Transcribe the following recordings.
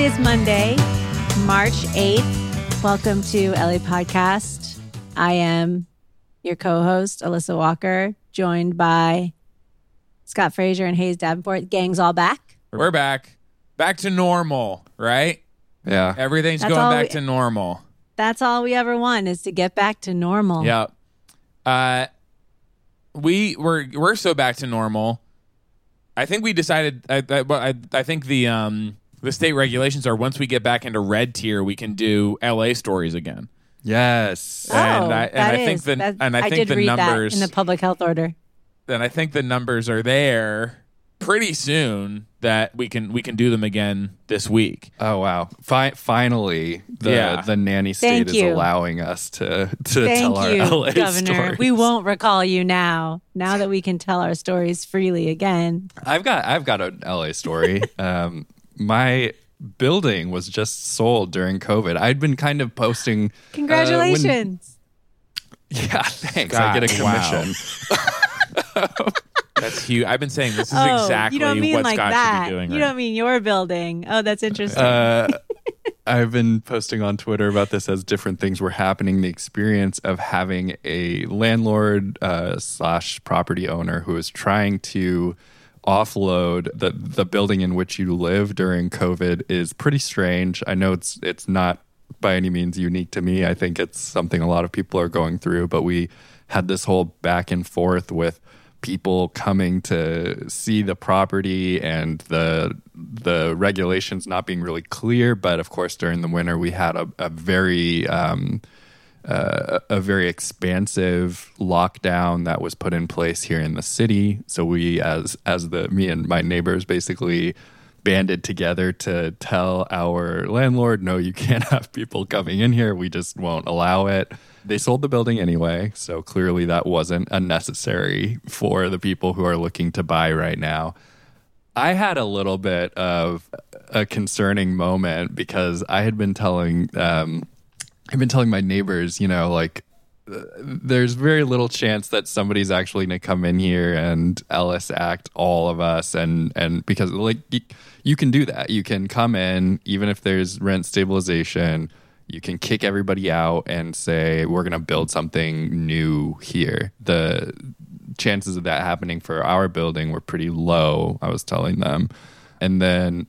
is Monday, March 8th. Welcome to LA Podcast. I am your co host, Alyssa Walker, joined by Scott Frazier and Hayes Davenport. Gang's all back. We're back. Back to normal, right? Yeah. Everything's That's going back we- to normal. That's all we ever want is to get back to normal. Yeah. Uh we we're we're so back to normal. I think we decided I I, I I think the um the state regulations are once we get back into red tier we can do LA stories again. Yes. Oh, And I- and that I think is- the- that- and I think did the read numbers- in the public health order. And I think the numbers are there pretty soon that we can we can do them again this week. Oh wow! Fi- finally, the Yeah. the nanny state Thank is you. allowing us to to Thank tell our you, LA Governor. stories. We won't recall you now. Now that we can tell our stories freely again. I've got I've got an LA story. um, my building was just sold during COVID. I'd been kind of posting. uh, when- Congratulations. yeah, thanks. I get a God, wow. commission. That's huge. I've been saying this is oh, exactly you don't mean what like Scott that. should be doing. you right don't mean your building. Oh, that's interesting. Uh, I've been posting on Twitter about this as different things were happening. The experience of having a landlord uh, slash property owner who is trying to offload the the building in which you live during COVID is pretty strange. I know it's it's not by any means unique to me. I think it's something a lot of people are going through. But we had this whole back and forth with people coming to see the property and the the regulations not being really clear. But of course, during the winter, we had a, a very um, uh, a very expansive lockdown that was put in place here in the city. So we, as as the me and my neighbors, basically banded together to tell our landlord, no, you can't have people coming in here. We just won't allow it. They sold the building anyway, so clearly that wasn't unnecessary for the people who are looking to buy right now. I had a little bit of a concerning moment because I had been telling um, I've been telling my neighbors, you know, like uh, there's very little chance that somebody's actually going to come in here and Ellis act all of us and and because like you, you can do that. You can come in even if there's rent stabilization, you can kick everybody out and say we're going to build something new here. The chances of that happening for our building were pretty low, I was telling them. And then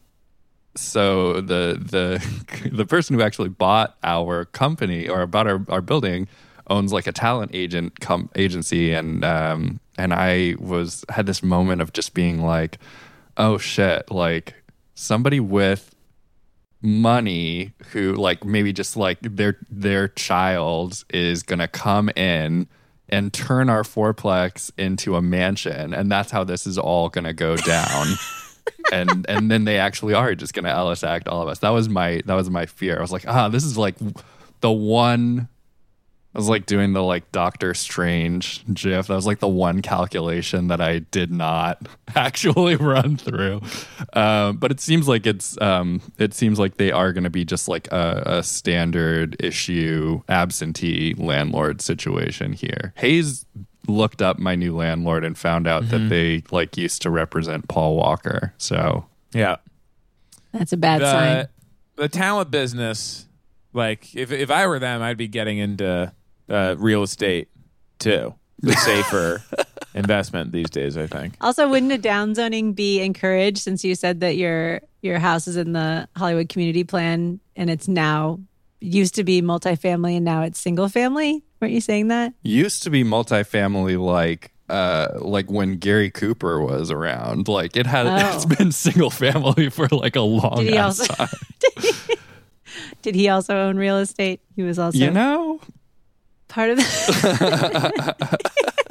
so the the the person who actually bought our company or bought our, our building owns like a talent agent com- agency. And um and I was had this moment of just being like oh shit like somebody with money who like maybe just like their their child is going to come in and turn our fourplex into a mansion. And that's how this is all going to go down and and then they actually are just to Ellis act all of us. That was my that was my fear. I was like, ah, this is like the one. I was like doing the like Doctor Strange gif. That was like the one calculation that I did not actually run through. Um, but it seems like it's um, it seems like they are going to be just like a, a standard issue absentee landlord situation here. Hayes looked up my new landlord and found out that they like used to represent Paul Walker. So Yeah. that's a bad the, sign. the talent business, like if if I were them, I'd be getting into uh, real estate too. The safer investment these days, I think. Also, wouldn't a downzoning be encouraged since you said that your your house is in the Hollywood community plan and it's now used to be multifamily and now it's single family? Weren't you saying that? used to be multifamily like uh like when Gary Cooper was around. Like it had Oh. it's been single family for like a long Did he also time. Did he also own real estate? He was also You know? part of the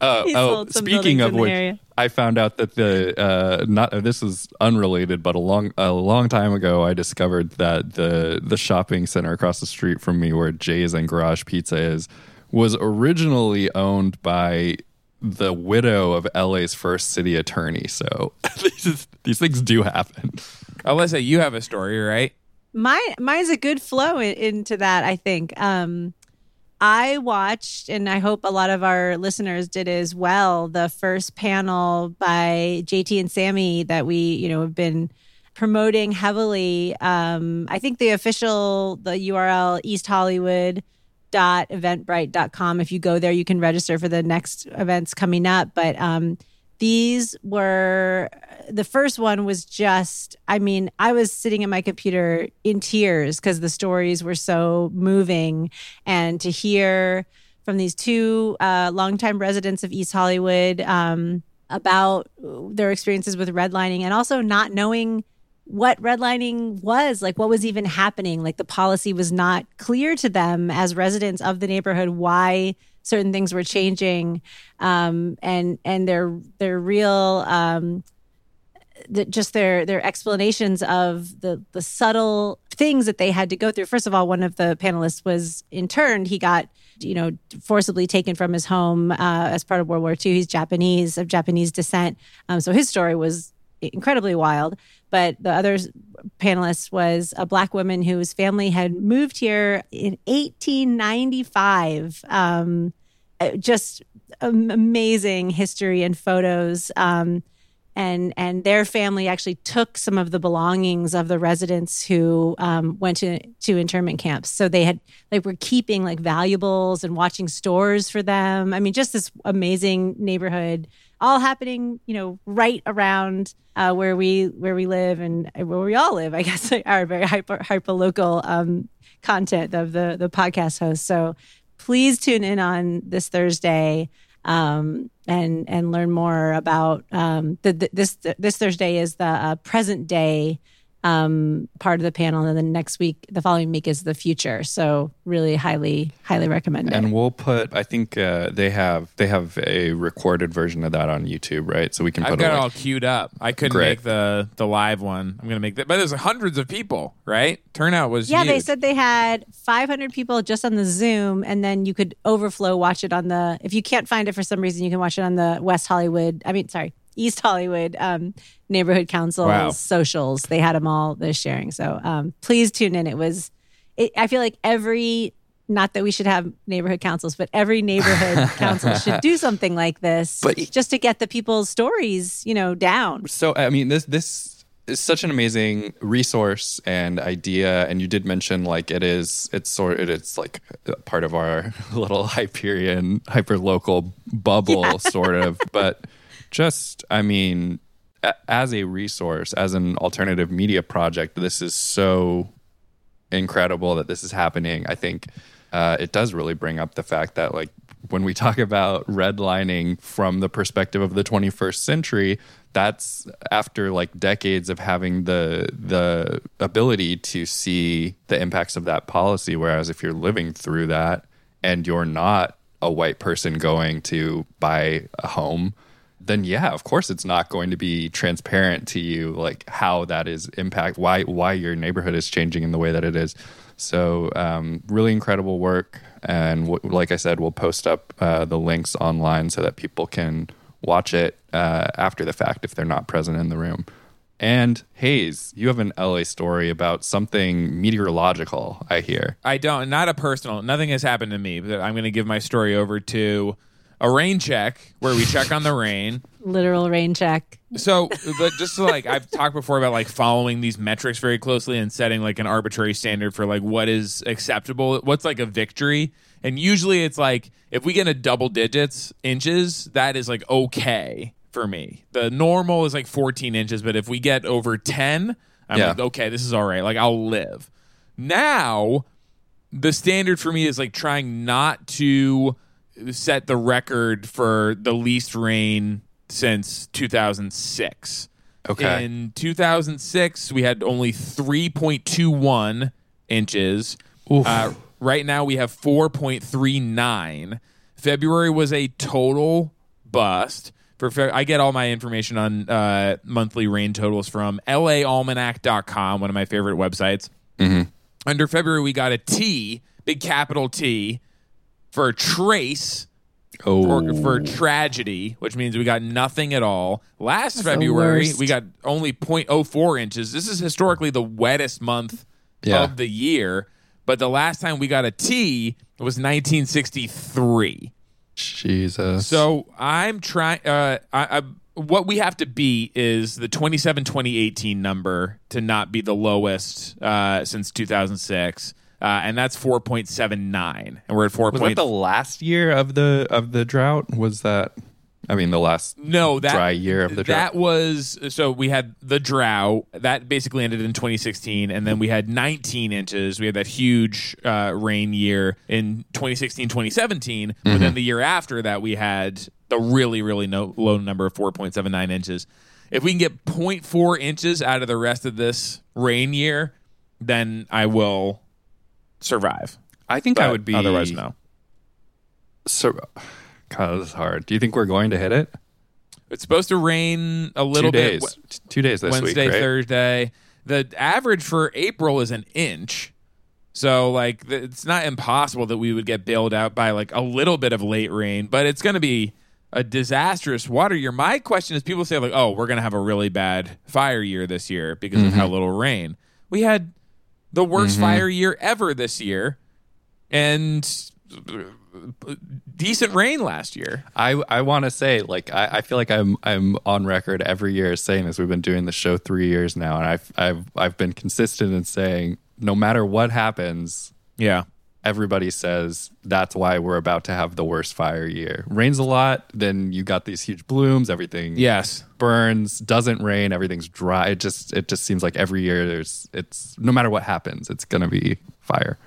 Uh, oh, speaking of which. I found out that the uh, not this is unrelated, but a long a long time ago, I discovered that the the shopping center across the street from me, where Jay's and Garage Pizza is, was originally owned by the widow of LA's first city attorney. So these these things do happen. Alyssa, you have a story, right? Mine, mine's a good flow in, into that. I think. Um, I watched, and I hope a lot of our listeners did as well. The first panel by JT and Sammy that we, you know, have been promoting heavily. Um, I think the official the URL East Hollywood dot eventbrite.com if you go there you can register for the next events coming up but um, these were the first one was just i mean i was sitting at my computer in tears because the stories were so moving. And to hear from these two uh, longtime residents of east hollywood um, about their experiences with redlining and also not knowing what redlining was like what was even happening like the policy was not clear to them as residents of the neighborhood why certain things were changing um, and and their their real um, the, just their their explanations of the the subtle things that they had to go through. First of all one of the panelists was interned. He got you know forcibly taken from his home uh, as part of world war ii he's japanese of japanese descent. Um, so his story was incredibly wild but the other panelist was a black woman whose family had moved here in 1895. Um, uh, just amazing history and photos. Um, and and their family actually took some of the belongings of the residents who um, went to to internment camps. So they had like were keeping like valuables and watching stores for them. I mean, just this amazing neighborhood all happening, you know, right around uh, where we where we live and where we all live. I guess our very hyper hyper local um, content of the the podcast host. So please tune in on this Thursday um, and and learn more about um, the, the, this this Thursday is the uh, present day um, part of the panel, and then next week, the following week is the future. So really, highly, highly recommend it. And we'll put. I think uh, they have they have a recorded version of that on YouTube, right? So we can. I've put got a it link. all queued up. I couldn't Great. make the the live one. I'm gonna make that, but there's hundreds of people, right? Turnout was yeah, they said they had 500 people just on the Zoom, and then you could overflow watch it on the. If you can't find it for some reason, you can watch it on the West Hollywood. I mean, sorry, East Hollywood um, neighborhood council's Wow. socials. They had them all. They're sharing. So um, please tune in. It was. It, I feel like every. Not that we should have neighborhood councils, but every neighborhood council should do something like this, But- just to get the people's stories, you know, down. So I mean, this this is such an amazing resource and idea. And you did mention like it is. It's sort. It's like part of our little Hyperion hyper local bubble, sort of. But just I mean, as a resource, as an alternative media project, this is so incredible that this is happening. I think uh, it does really bring up the fact that, like, when we talk about redlining from the perspective of the 21st century, that's after like decades of having the the ability to see the impacts of that policy. Whereas if you're living through that and you're not a white person going to buy a home, then yeah, of course it's not going to be transparent to you like how that is impact why why your neighborhood is changing in the way that it is. So um, really incredible work, and w- like I said, we'll post up uh, the links online so that people can watch it uh, after the fact if they're not present in the room. And Hayes, you have an LA story about something meteorological. I hear. I don't. Not a personal. Nothing has happened to me. But I'm going to give my story over to a rain check where we check on the rain. Literal rain check. So, but just so, like I've talked before about like following these metrics very closely and setting like an arbitrary standard for like what is acceptable, what's like a victory. And usually it's like if we get a double digits inches, that is like okay for me. The normal is like 14 inches, but if we get over 10, I'm Yeah. like okay, this is all right. Like I'll live. Now, the standard for me is like trying not to set the record for the least rain since 2006. Okay. In 2006, we had only 3.21 inches. Uh, right now, we have 4.39. February was a total bust. For Fe- I get all my information on uh, monthly rain totals from laalmanac.com, one of my favorite websites. Under February, we got a T, big capital T, for trace Oh, for, for tragedy, which means we got nothing at all. Last February, we got only 0.04 inches. This is historically the wettest month Yeah. of the year. But the last time we got a T was 1963. Jesus. So I'm trying. Uh, I, I what we have to beat is the 27 2018 number to not be the lowest uh, since 2006. Uh, and that's 4.79 and we're at 4. Was that the last year of the of the drought? Was that? I mean, the last no that dry year of the drought. that was so we had the drought that basically ended in 2016 and then we had 19 inches we had that huge uh, rain year in 2016 2017 but then the year after that we had the really really no, low number of 4.79 inches if we can get 0.4 inches out of the rest of this rain year then i will survive I think I would be otherwise no So, God, this is hard. Do you think we're going to hit it? it's supposed to rain a little Two days. bit T- Two days this Wednesday, week, right? Thursday. The average for April is an inch. So like th- it's not impossible that we would get bailed out by like a little bit of late rain, but it's going to be a disastrous water year. My question is people say like, "Oh, we're going to have a really bad fire year this year because of how Mm-hmm. little rain." We had the worst mm-hmm. fire year ever this year and decent rain last year. I I want to say like I, I feel like I'm I'm on record every year saying this. We've been doing the show three years now, and I've I've I've been consistent in saying no matter what happens, Yeah. Everybody says that's why we're about to have the worst fire year. Rains a lot, then you got these huge blooms. Everything Yes. burns. Doesn't rain, everything's dry. It just it just seems like every year there's it's no matter what happens, it's gonna be fire.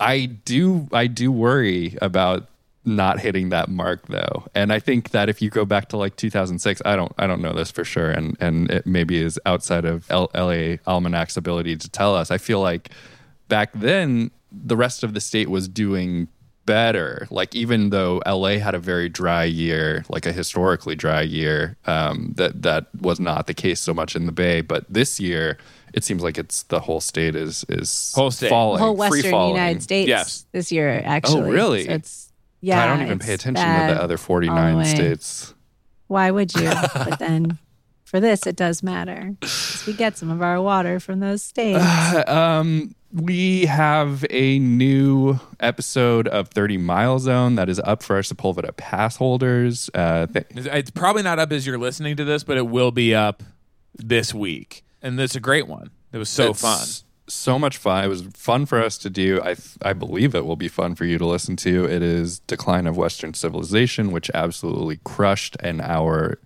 I do I do worry about not hitting that mark though. And I think that if you go back to like 2006, I don't I don't know this for sure and and it maybe is outside of L- LA Almanac's ability to tell us. I feel like back then the rest of the state was doing better. Like even though LA had a very dry year, like a historically dry year, um, that that was not the case so much in the Bay. But this year, it seems like it's the whole state is is Whole state. falling, The whole free Western falling. United States Yes. this year, actually. Oh, really? So it's yeah. I don't even pay attention to the other 49 states. Why would you? but then for this, it does matter. 'Cause We get some of our water from those states. Um, we have a new episode of 30 Mile Zone that is up for our Sepulveda pass holders. Uh, th- It's- It's probably not up as you're listening to this, but it will be up this week. And it's a great one. It was so It's fun. So much fun. It was fun for us to do. I th- I believe it will be fun for you to listen to. It is Decline of Western Civilization, which absolutely crushed in our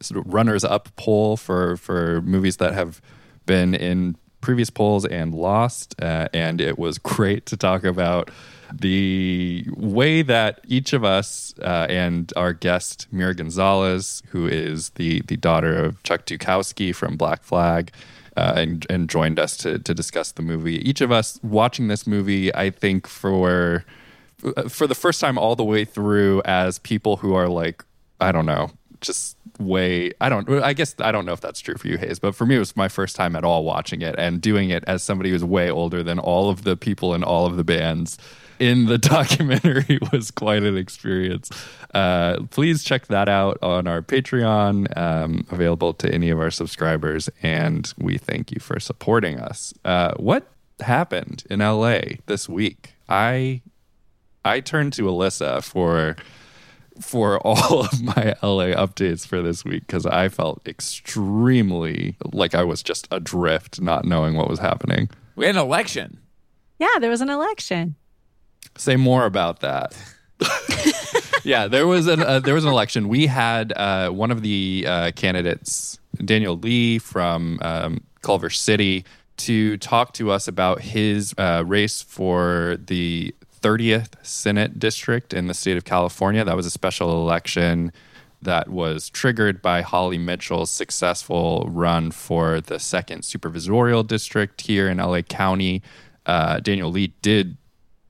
sort of runners up poll for for movies that have been in previous polls and lost. Uh, and it was great to talk about the way that each of us uh, and our guest Mira Gonzalez, who is the the daughter of Chuck Dukowski from Black Flag, uh, and and joined us to to discuss the movie. Each of us watching this movie, I think for for the first time all the way through as people who are like I don't know, just way I don't I guess I don't know if that's true for you Hayes, but for me it was my first time at all watching it and doing it as somebody who's way older than all of the people in all of the bands in the documentary was quite an experience. Uh, please check that out on our Patreon, um, available to any of our subscribers, and we thank you for supporting us. Uh, what happened in LA this week? I I turned to Alyssa for for all of my LA updates for this week because I felt extremely like I was just adrift, not knowing what was happening. We had an election. yeah, there was an election. Say more about that. yeah, there was an uh, there was an election. We had uh, one of the uh, candidates, Daniel Lee from um, Culver City, to talk to us about his uh, race for the 30th Senate district in the state of California. That was a special election that was triggered by Holly Mitchell's successful run for the second supervisorial district here in LA County. Uh, Daniel Lee did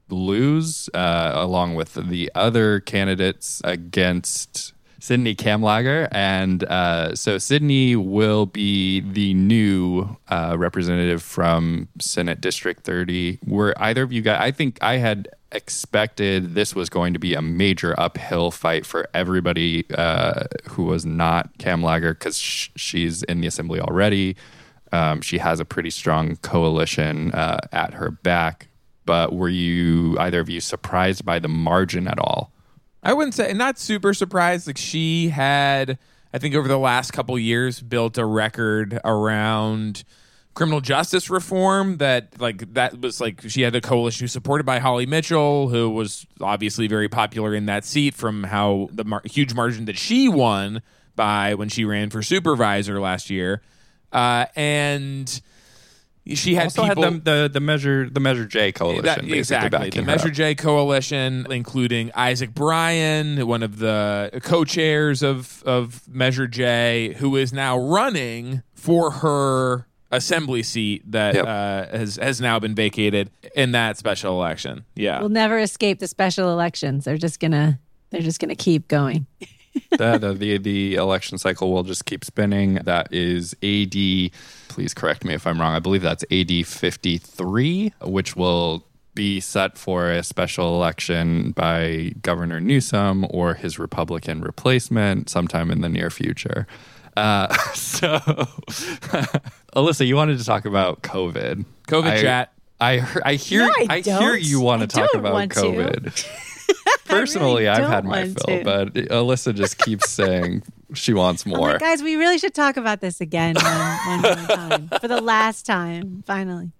lose uh, along with the other candidates against Sydney Kamlager. And uh, so Sydney will be the new uh, representative from Senate District 30. Were either of you guys, I think I had expected this was going to be a major uphill fight for everybody uh, who was not Kamlager because sh- she's in the assembly already. Um, she has a pretty strong coalition uh, at her back. But were you either of you surprised by the margin at all? I wouldn't say not super surprised. Like she had I think over the last couple years built a record around criminal justice reform that like that was like she had a coalition supported by Holly Mitchell who was obviously very popular in that seat from how the mar- huge margin that she won by when she ran for supervisor last year uh, and she had also people had the, the the measure the measure J coalition that- exactly the Measure. J coalition, including Isaac Bryan, one of the co-chairs of of Measure J, who is now running for her assembly seat that Yep. uh, has has now been vacated in that special election. Yeah, We'll never escape the special elections. They're just gonna they're just gonna keep going. the, the, the the election cycle will just keep spinning. That is AD. Please correct me if I'm wrong. I believe that's AD 53, which will be set for a special election by Governor Newsom or his Republican replacement sometime in the near future. Uh, so, Alyssa, you wanted to talk about COVID. COVID I- chat. I hear- I hear No, I I, hear you want to talk about. COVID. Personally, I've had my fill, to. but Alyssa just keeps saying she wants more. like, guys, we really should talk about this again one, one more time for the last time, finally.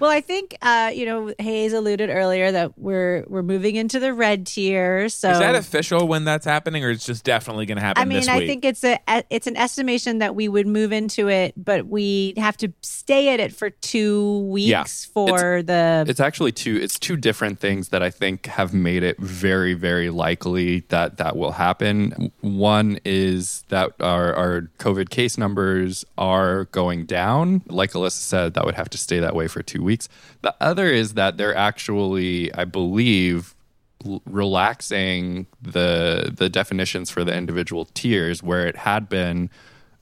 Well, I think uh, you know Hayes alluded earlier that we're we're moving into the red tier. So Is that official when that's happening, or it's just definitely going to happen I mean, this I week? think it's a it's an estimation that we would move into it, but we have to stay at it for two weeks yeah. for the. it's actually two it's two different things that I think have made it very very likely that that will happen. One is that our our COVID case numbers are going down. Like Alyssa said, that would have to stay that way for 2 weeks. The other is that they're actually I believe relaxing the the definitions for the individual tiers where it had been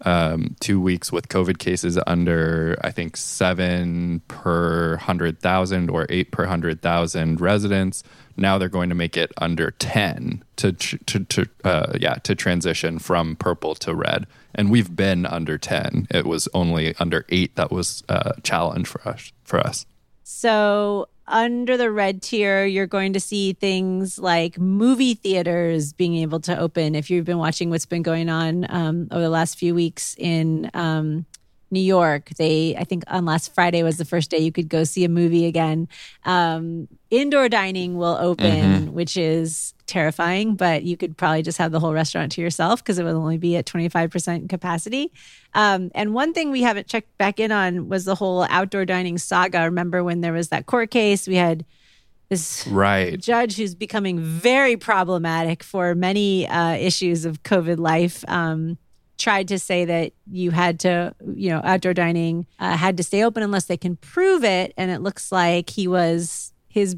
um, two weeks with COVID cases under, I think, seven per 100,000 or eight per 100,000 residents. Now they're going to make it under 10 to, to, to uh, yeah, to transition from purple to red. And we've been under 10. It was only under eight that was a challenge for us. For us. So under the red tier, you're going to see things like movie theaters being able to open. If you've been watching what's been going on um, over the last few weeks in um, New York, they I think on last Friday was the first day you could go see a movie again. Um, indoor dining will open, which is terrifying, but you could probably just have the whole restaurant to yourself because it will only be at 25% capacity. Um, and one thing we haven't checked back in on was the whole outdoor dining saga. Remember when there was that court case? We had this Right. judge who's becoming very problematic for many uh, issues of COVID life. Um, tried to say that you had to, you know, outdoor dining uh, had to stay open unless they can prove it. And it looks like he was, his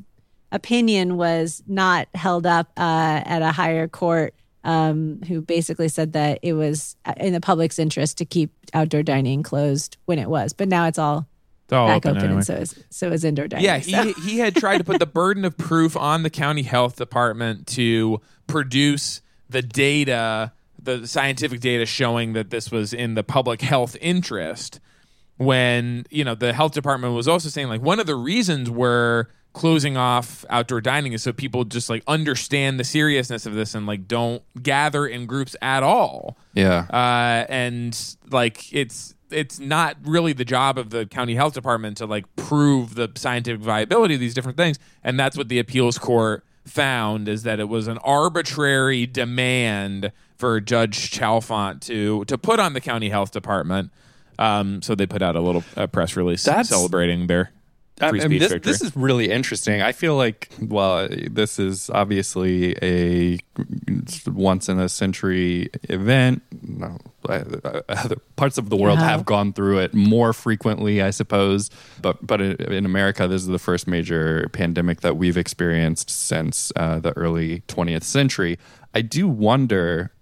opinion was not held up uh, at a higher court, um, who basically said that it was uh, in the public's interest to keep outdoor dining closed when it was. But now it's all all back open open, anyway. and so is so is indoor dining. Yeah, he So- he had tried to put the burden of proof on the county health department to produce the data, the scientific data showing that this was in the public health interest. When you know the health department was also saying like one of the reasons we're closing off outdoor dining is so people just like understand the seriousness of this and like don't gather in groups at all Yeah. uh, and like it's it's not really the job of the county health department to like prove the scientific viability of these different things and that's what the appeals court found is that it was an arbitrary demand for judge Chalfant to to put on the county health department um, so they put out a little uh, press release That's- celebrating their I free mean, speech this, victory. this is really interesting. I feel like, well, this is obviously a once in a century event. No, uh, other parts of the world Yeah. have gone through it more frequently, I suppose. But but in in America, this is the first major pandemic that we've experienced since uh, the early 20th century. I do wonder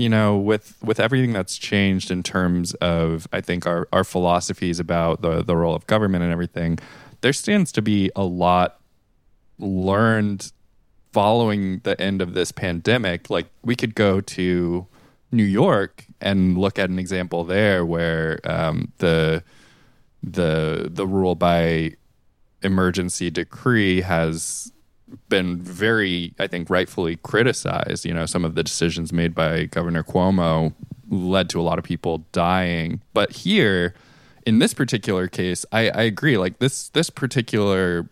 you know with with everything that's changed in terms of i think our our philosophies about the the role of government and everything there stands to be a lot learned following the end of this pandemic. Like we could go to new york and look at an example there where um, the the the rule by emergency decree has been very, I think, rightfully criticized. You know, some of the decisions made by Governor Cuomo led to a lot of people dying. But here, in this particular case, I, I agree. Like this this particular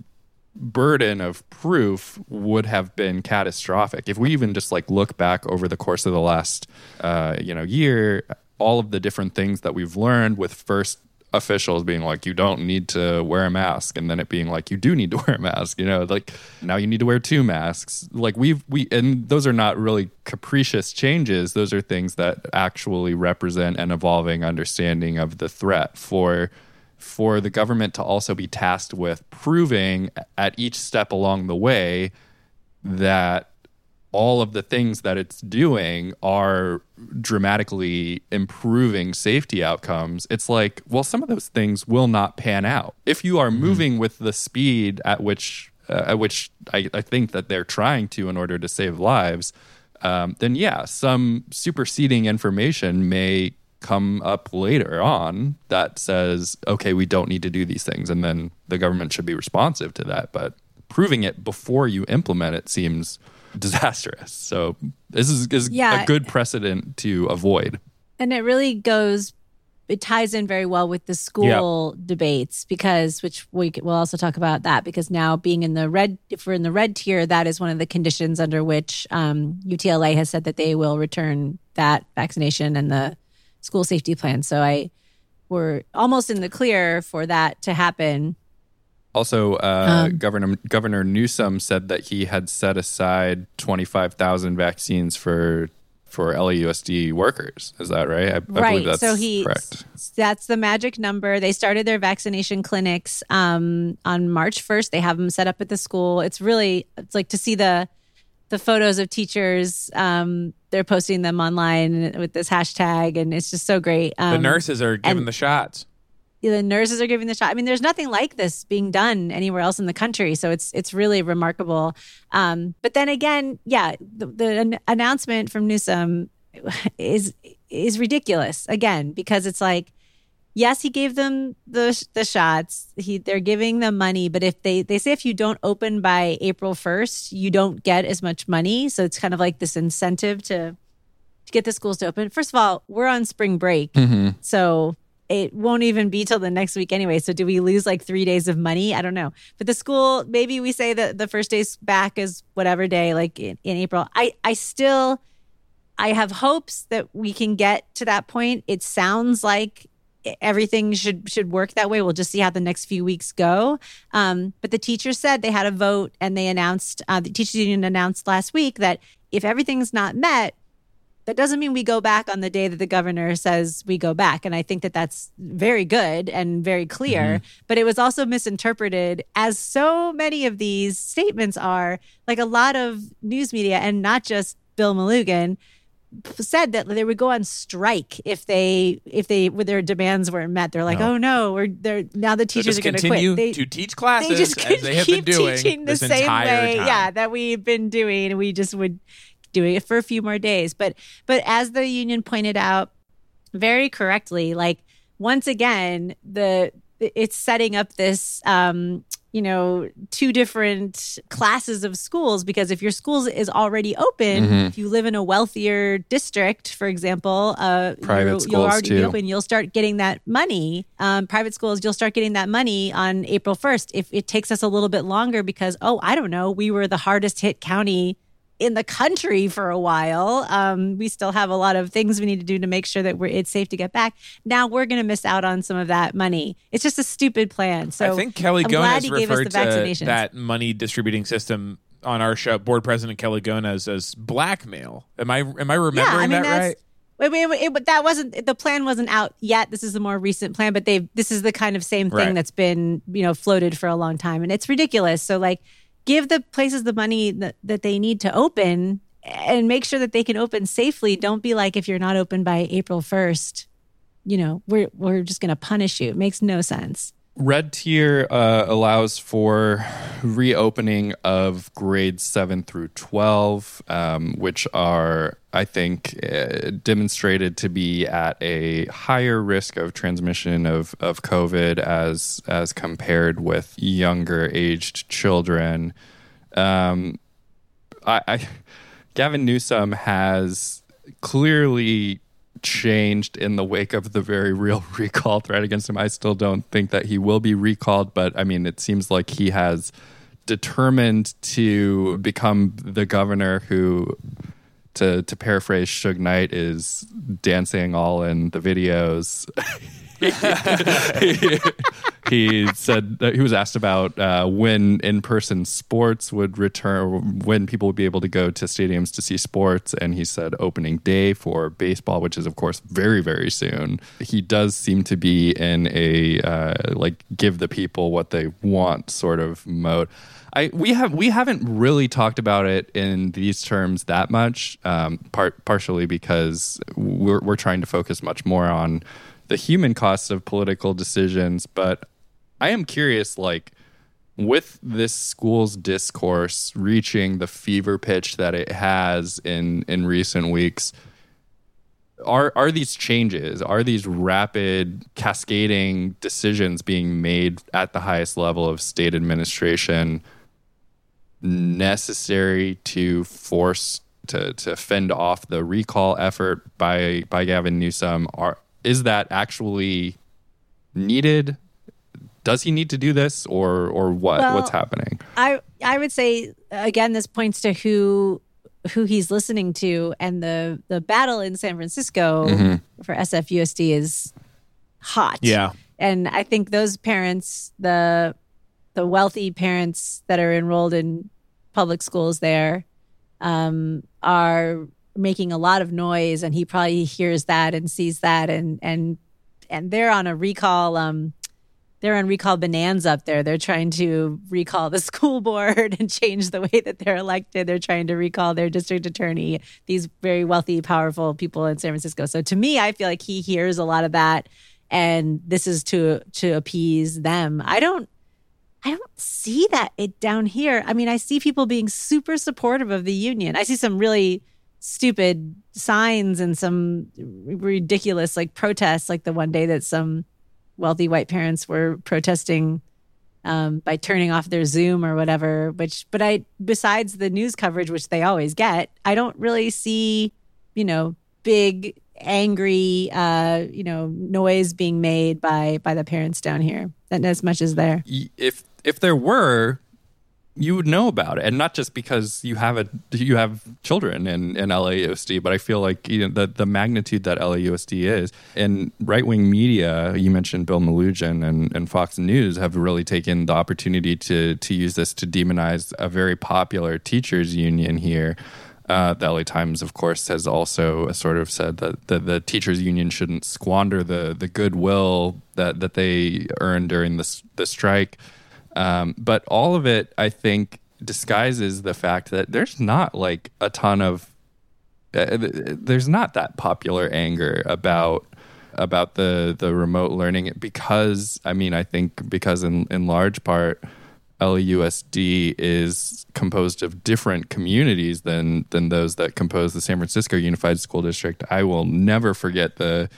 burden of proof would have been catastrophic if we even just like look back over the course of the last uh, you know year all of the different things that we've learned with first officials being like you don't need to wear a mask and then it being like you do need to wear a mask you know like now you need to wear two masks. Like we've we and those are not really capricious changes. Those are things that actually represent an evolving understanding of the threat for for the government to also be tasked with proving at each step along the way that all of the things that it's doing are dramatically improving safety outcomes, it's like, well, some of those things will not pan out. If you are mm-hmm. moving with the speed at which uh, at which I, I, think that they're trying to in order to save lives, um, then yeah, some superseding information may come up later on that says, okay, we don't need to do these things. And then the government should be responsive to that. But proving it before you implement it seems disastrous. So this is, is yeah. a good precedent to avoid. And it really goes, it ties in very well with the school yep. debates because, which we will also talk about that because now being in the red, if we're in the red tier, that is one of the conditions under which um, UTLA has said that they will return that vaccination and the school safety plan. So I we're almost in the clear for that to happen. Also, uh, um, Governor Governor Newsom said that he had set aside twenty five thousand vaccines for for LAUSD workers. Is that right? I, I right. that's so he, correct. That's the magic number. They started their vaccination clinics um, on March 1st. They have them set up at the school. It's really, it's like to see the the photos of teachers. Um, they're posting them online with this hashtag, and it's just so great. Um, the nurses are giving the shots. The nurses are giving the shot. I mean, there's nothing like this being done anywhere else in the country, so it's it's really remarkable. Um, but then again, yeah, the, the announcement from Newsom is is ridiculous again because it's like yes, he gave them the the shots. He they're giving them money, but if they they say if you don't open by April first, you don't get as much money. So it's kind of like this incentive to to get the schools to open. First of all, we're on spring break, mm-hmm. so it won't even be till the next week anyway. So do we lose like three days of money? I don't know. But the school, maybe we say that the first day's back is whatever day, like in, in April. I I still. I have hopes that we can get to that point. It sounds like everything should should work that way. We'll just see how the next few weeks go. Um, but the teachers said they had a vote, and they announced uh, the teachers union announced last week that if everything's not met, that doesn't mean we go back on the day that the governor says we go back. And I think that that's very good and very clear. Mm-hmm. But it was also misinterpreted, as so many of these statements are. Like a lot of news media, and not just Bill Melugin said that they would go on strike if they if they with their demands weren't met. They're like, no. oh no, we're they're now the teachers are going to quit. They, to teach classes they just as they have been doing teaching the same way, time. yeah, that we've been doing. We just would doing it for a few more days. But but as the union pointed out very correctly, like once again, the it's setting up this um you know two different classes of schools because if your school is already open mm-hmm. if you live in a wealthier district for example uh private schools you'll already too. be open you'll start getting that money um, private schools you'll start getting that money on april 1st if it takes us a little bit longer because oh i don't know we were the hardest hit county in the country for a while. Um, we still have a lot of things we need to do to make sure that it's safe to get back. Now we're going to miss out on some of that money. It's just a stupid plan. So I think Kelly Gomez referred to that money distributing system on our show, board president Kelly Gomez, as blackmail. Am I am I remembering yeah, I mean, that right? Wait, wait, wait, it, that wasn't the plan wasn't out yet. This is a more recent plan, but they this is the kind of same thing right. that's been you know floated for a long time, and it's ridiculous. So like give the places the money that, that they need to open and make sure that they can open safely. Don't be like, if you're not open by April 1st, you know, we're, we're just going to punish you. It makes no sense. Red tier uh, allows for reopening of grades 7 through 12, um, which are, I think, uh, demonstrated to be at a higher risk of transmission of, of COVID as, as compared with younger aged children. Um, I, I, Gavin Newsom has clearly changed in the wake of the very real recall threat against him. I still don't think that he will be recalled, but I mean, it seems like he has determined to become the governor who to to paraphrase Suge Knight is dancing all in the videos. he, said he was asked about uh, when in-person sports would return, when people would be able to go to stadiums to see sports, and he said opening day for baseball, which is of course very very soon. He does seem to be in a uh, like give the people what they want sort of mode. I we have we haven't really talked about it in these terms that much, um, part partially because we're we're trying to focus much more on the human costs of political decisions. But I am curious, like with this school's discourse reaching the fever pitch that it has in in recent weeks are are these changes are these rapid cascading decisions being made at the highest level of state administration necessary to force to to fend off the recall effort by by Gavin Newsom? Are is that actually needed does he need to do this or or what well, what's happening? I i would say again this points to who who he's listening to. And the the battle in san francisco mm-hmm. for sfusd is hot. Yeah. And i think those parents the the wealthy parents that are enrolled in public schools there um, are making a lot of noise, and he probably hears that and sees that, and and and they're on a recall. Um, they're on recall bonanza up there. They're trying to recall the school board and change the way that they're elected. They're trying to recall their district attorney. These very wealthy, powerful people in San Francisco. So to me, I feel like he hears a lot of that, and this is to to appease them. I don't I don't see that it down here. I mean, I see people being super supportive of the union. I see some really stupid signs and some ridiculous like protests, like the one day that some wealthy white parents were protesting um, by turning off their Zoom or whatever. Which, but I, besides the news coverage, which they always get, I don't really see, you know, big angry, uh, you know, noise being made by by the parents down here. And as much as there. If if there were, you would know about it, and not just because you have a you have children in, in LAUSD, but I feel like you know the the magnitude that LAUSD is, and right wing media. You mentioned Bill Melugin and, and Fox News have really taken the opportunity to to use this to demonize a very popular teachers union here. Uh, the LA Times, of course, has also sort of said that the, the teachers union shouldn't squander the the goodwill that that they earned during this the strike. Um, but all of it, I think, disguises the fact that there's not like a ton of uh, there's not that popular anger about about the the remote learning because I mean I think because in in large part LAUSD is composed of different communities than than those that compose the San Francisco Unified School District. I will never forget the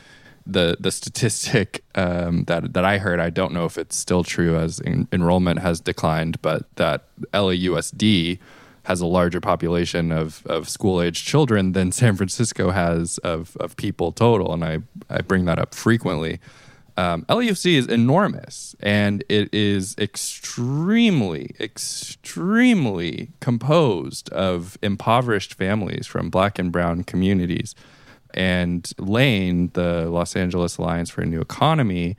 the the statistic um, that that I heard. I don't know if it's still true as en- enrollment has declined, but that LAUSD has a larger population of, of school age children than San Francisco has of, of people total. And I, I bring that up frequently. Um, is enormous and it is extremely, extremely composed of impoverished families from black and brown communities. And LAANE, the Los Angeles Alliance for a New Economy,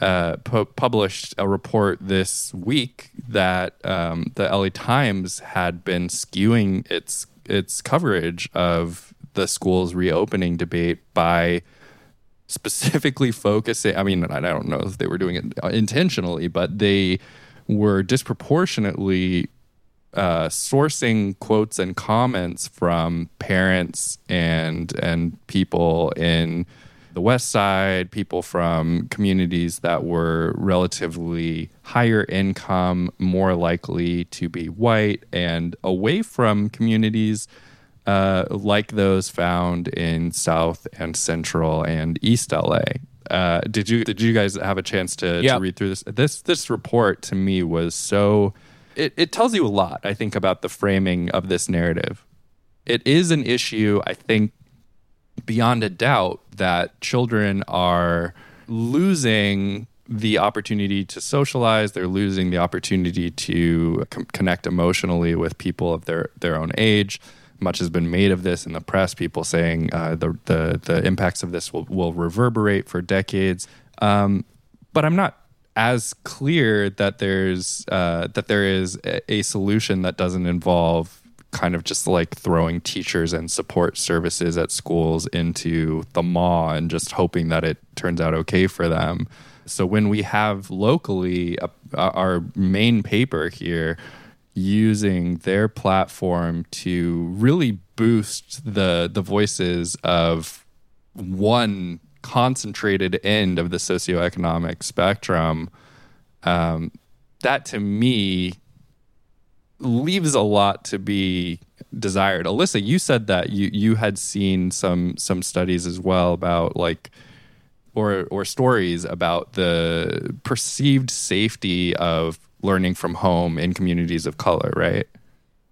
uh, pu- published a report this week that um, the LA Times had been skewing its its coverage of the school's reopening debate by specifically focusing. I mean, I don't know if they were doing it intentionally, but they were disproportionately uh, sourcing quotes and comments from parents and and people in the West Side, people from communities that were relatively higher income, more likely to be white, and away from communities uh, like those found in South and Central and East LA. Uh, did you did you guys have a chance to, yep. to read through this? This this report to me was so it, it tells you a lot, I think, about the framing of this narrative. It is an issue, I think, beyond a doubt that children are losing the opportunity to socialize. They're losing the opportunity to com- connect emotionally with people of their, their own age. Much has been made of this in the press. People saying uh, the, the the impacts of this will, will reverberate for decades. Um, but I'm not as clear that there's uh, that there is a, a solution that doesn't involve kind of just like throwing teachers and support services at schools into the maw and just hoping that it turns out okay for them. So when we have locally uh, our main paper here using their platform to really boost the the voices of one concentrated end of the socioeconomic spectrum, um, that to me leaves a lot to be desired. Alyssa, you said that you you had seen some some studies as well about like or or stories about the perceived safety of learning from home in communities of color, right?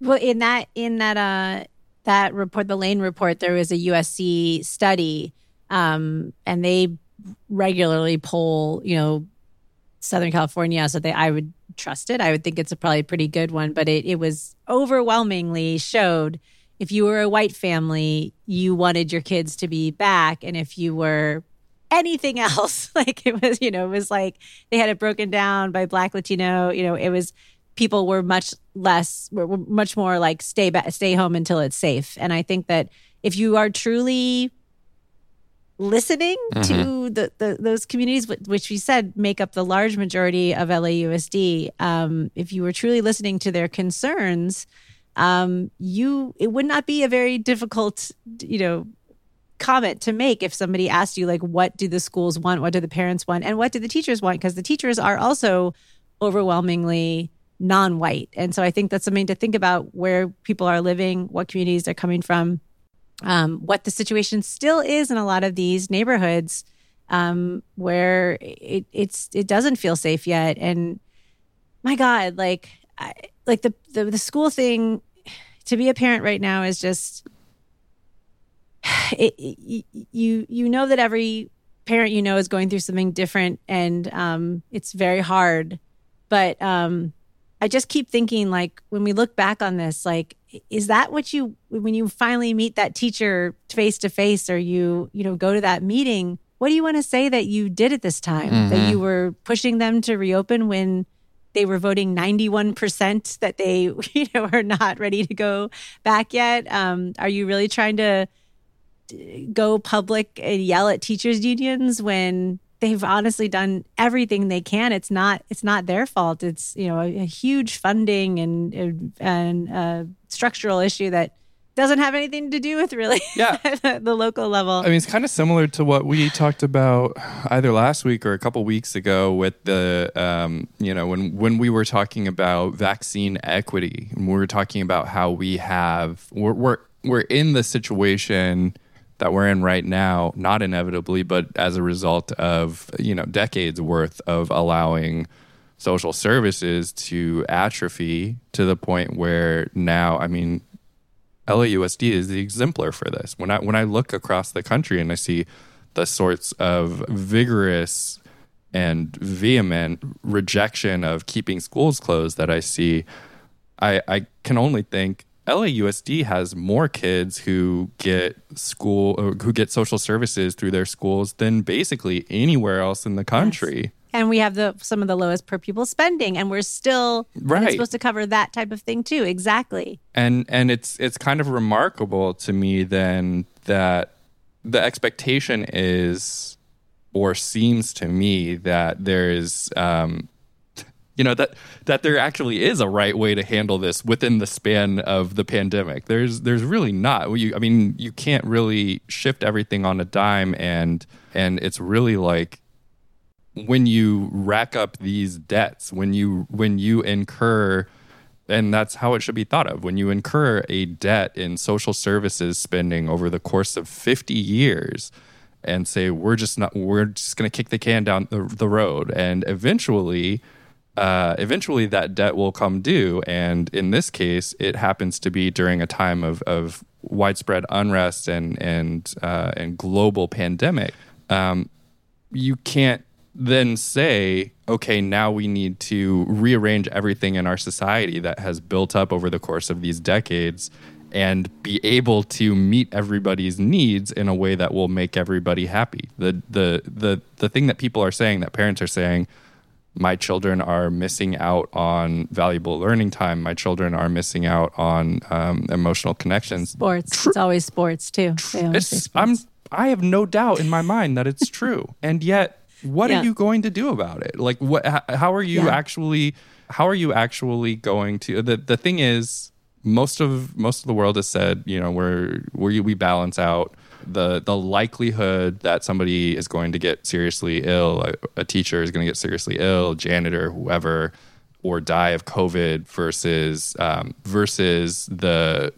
Well, in that in that uh that report, the LAANE report, there was a USC study, um, and they regularly poll, you know, Southern California, so they I would trust it. I would think it's a probably pretty good one, but it, it was overwhelmingly showed if you were a white family, you wanted your kids to be back. And if you were anything else, like it was, you know, it was like they had it broken down by black Latino, you know, it was people were much less, were, much more like stay back, stay home until it's safe. And I think that if you are truly listening mm-hmm. to the, the, those communities, which we said make up the large majority of LAUSD, um, if you were truly listening to their concerns, um, you it would not be a very difficult, you know, comment to make if somebody asked you like, what do the schools want, what do the parents want, and what do the teachers want? Because the teachers are also overwhelmingly non-white, and so I think that's something to think about where people are living, what communities they're coming from um, what the situation still is in a lot of these neighborhoods um, where it, it's it doesn't feel safe yet. And my God, like I, like the, the the school thing to be a parent right now is just it, it, you you know that every parent you know is going through something different and um, it's very hard but um, i just keep thinking like when we look back on this like is that what you when you finally meet that teacher face to face or you you know go to that meeting what do you want to say that you did at this time mm-hmm. that you were pushing them to reopen when they were voting 91% that they you know are not ready to go back yet um, are you really trying to go public and yell at teachers unions when they've honestly done everything they can. It's not it's not their fault. It's you know a, a huge funding and and uh, structural issue that doesn't have anything to do with really yeah. the local level. I mean, it's kind of similar to what we talked about either last week or a couple weeks ago with the, um, you know, when when we were talking about vaccine equity, and we were talking about how we have we're we're, we're in the situation that we're in right now, not inevitably, but as a result of you know decades worth of allowing social services to atrophy to the point where now, I mean, LAUSD is the exemplar for this. When I when I look across the country and I see the sorts of vigorous and vehement rejection of keeping schools closed that I see, I, I can only think LAUSD has more kids who get school uh, who get social services through their schools than basically anywhere else in the country. Yes. And we have the some of the lowest per pupil spending, and we're still right. supposed to cover that type of thing too. Exactly. And and it's it's kind of remarkable to me then that the expectation is, or seems to me that there is um, you know that that there actually is a right way to handle this within the span of the pandemic. There's there's really not. You, I mean, you can't really shift everything on a dime, and and it's really like when you rack up these debts, when you when you incur and that's how it should be thought of when you incur a debt in social services spending over the course of 50 years and say we're just not we're just going to kick the can down the, the road and eventually uh, eventually that debt will come due. And in this case, it happens to be during a time of, of widespread unrest and and uh, and global pandemic, um, you can't then say, okay, now we need to rearrange everything in our society that has built up over the course of these decades and be able to meet everybody's needs in a way that will make everybody happy. The the the the thing that people are saying that parents are saying my children are missing out on valuable learning time. My children are missing out on um, emotional connections. Sports. It's always sports too. Sports. I'm. I have no doubt in my mind that it's true, and yet, what yeah. are you going to do about it? Like, what? How are you yeah. actually? How are you actually going to? The the thing is, most of most of the world has said, you know, we're we we balance out the the likelihood that somebody is going to get seriously ill, a, a teacher is going to get seriously ill, janitor, whoever, or die of COVID versus um, versus the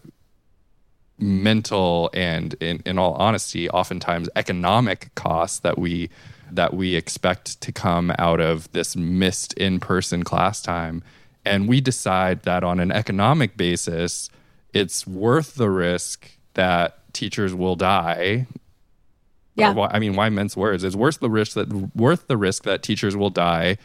mental and in, in all honesty oftentimes economic costs that we that we expect to come out of this missed in-person class time. And we decide that on an economic basis it's worth the risk that teachers will die. Yeah. Why, I mean, why mince words? It's worth the risk that worth the risk that teachers will die,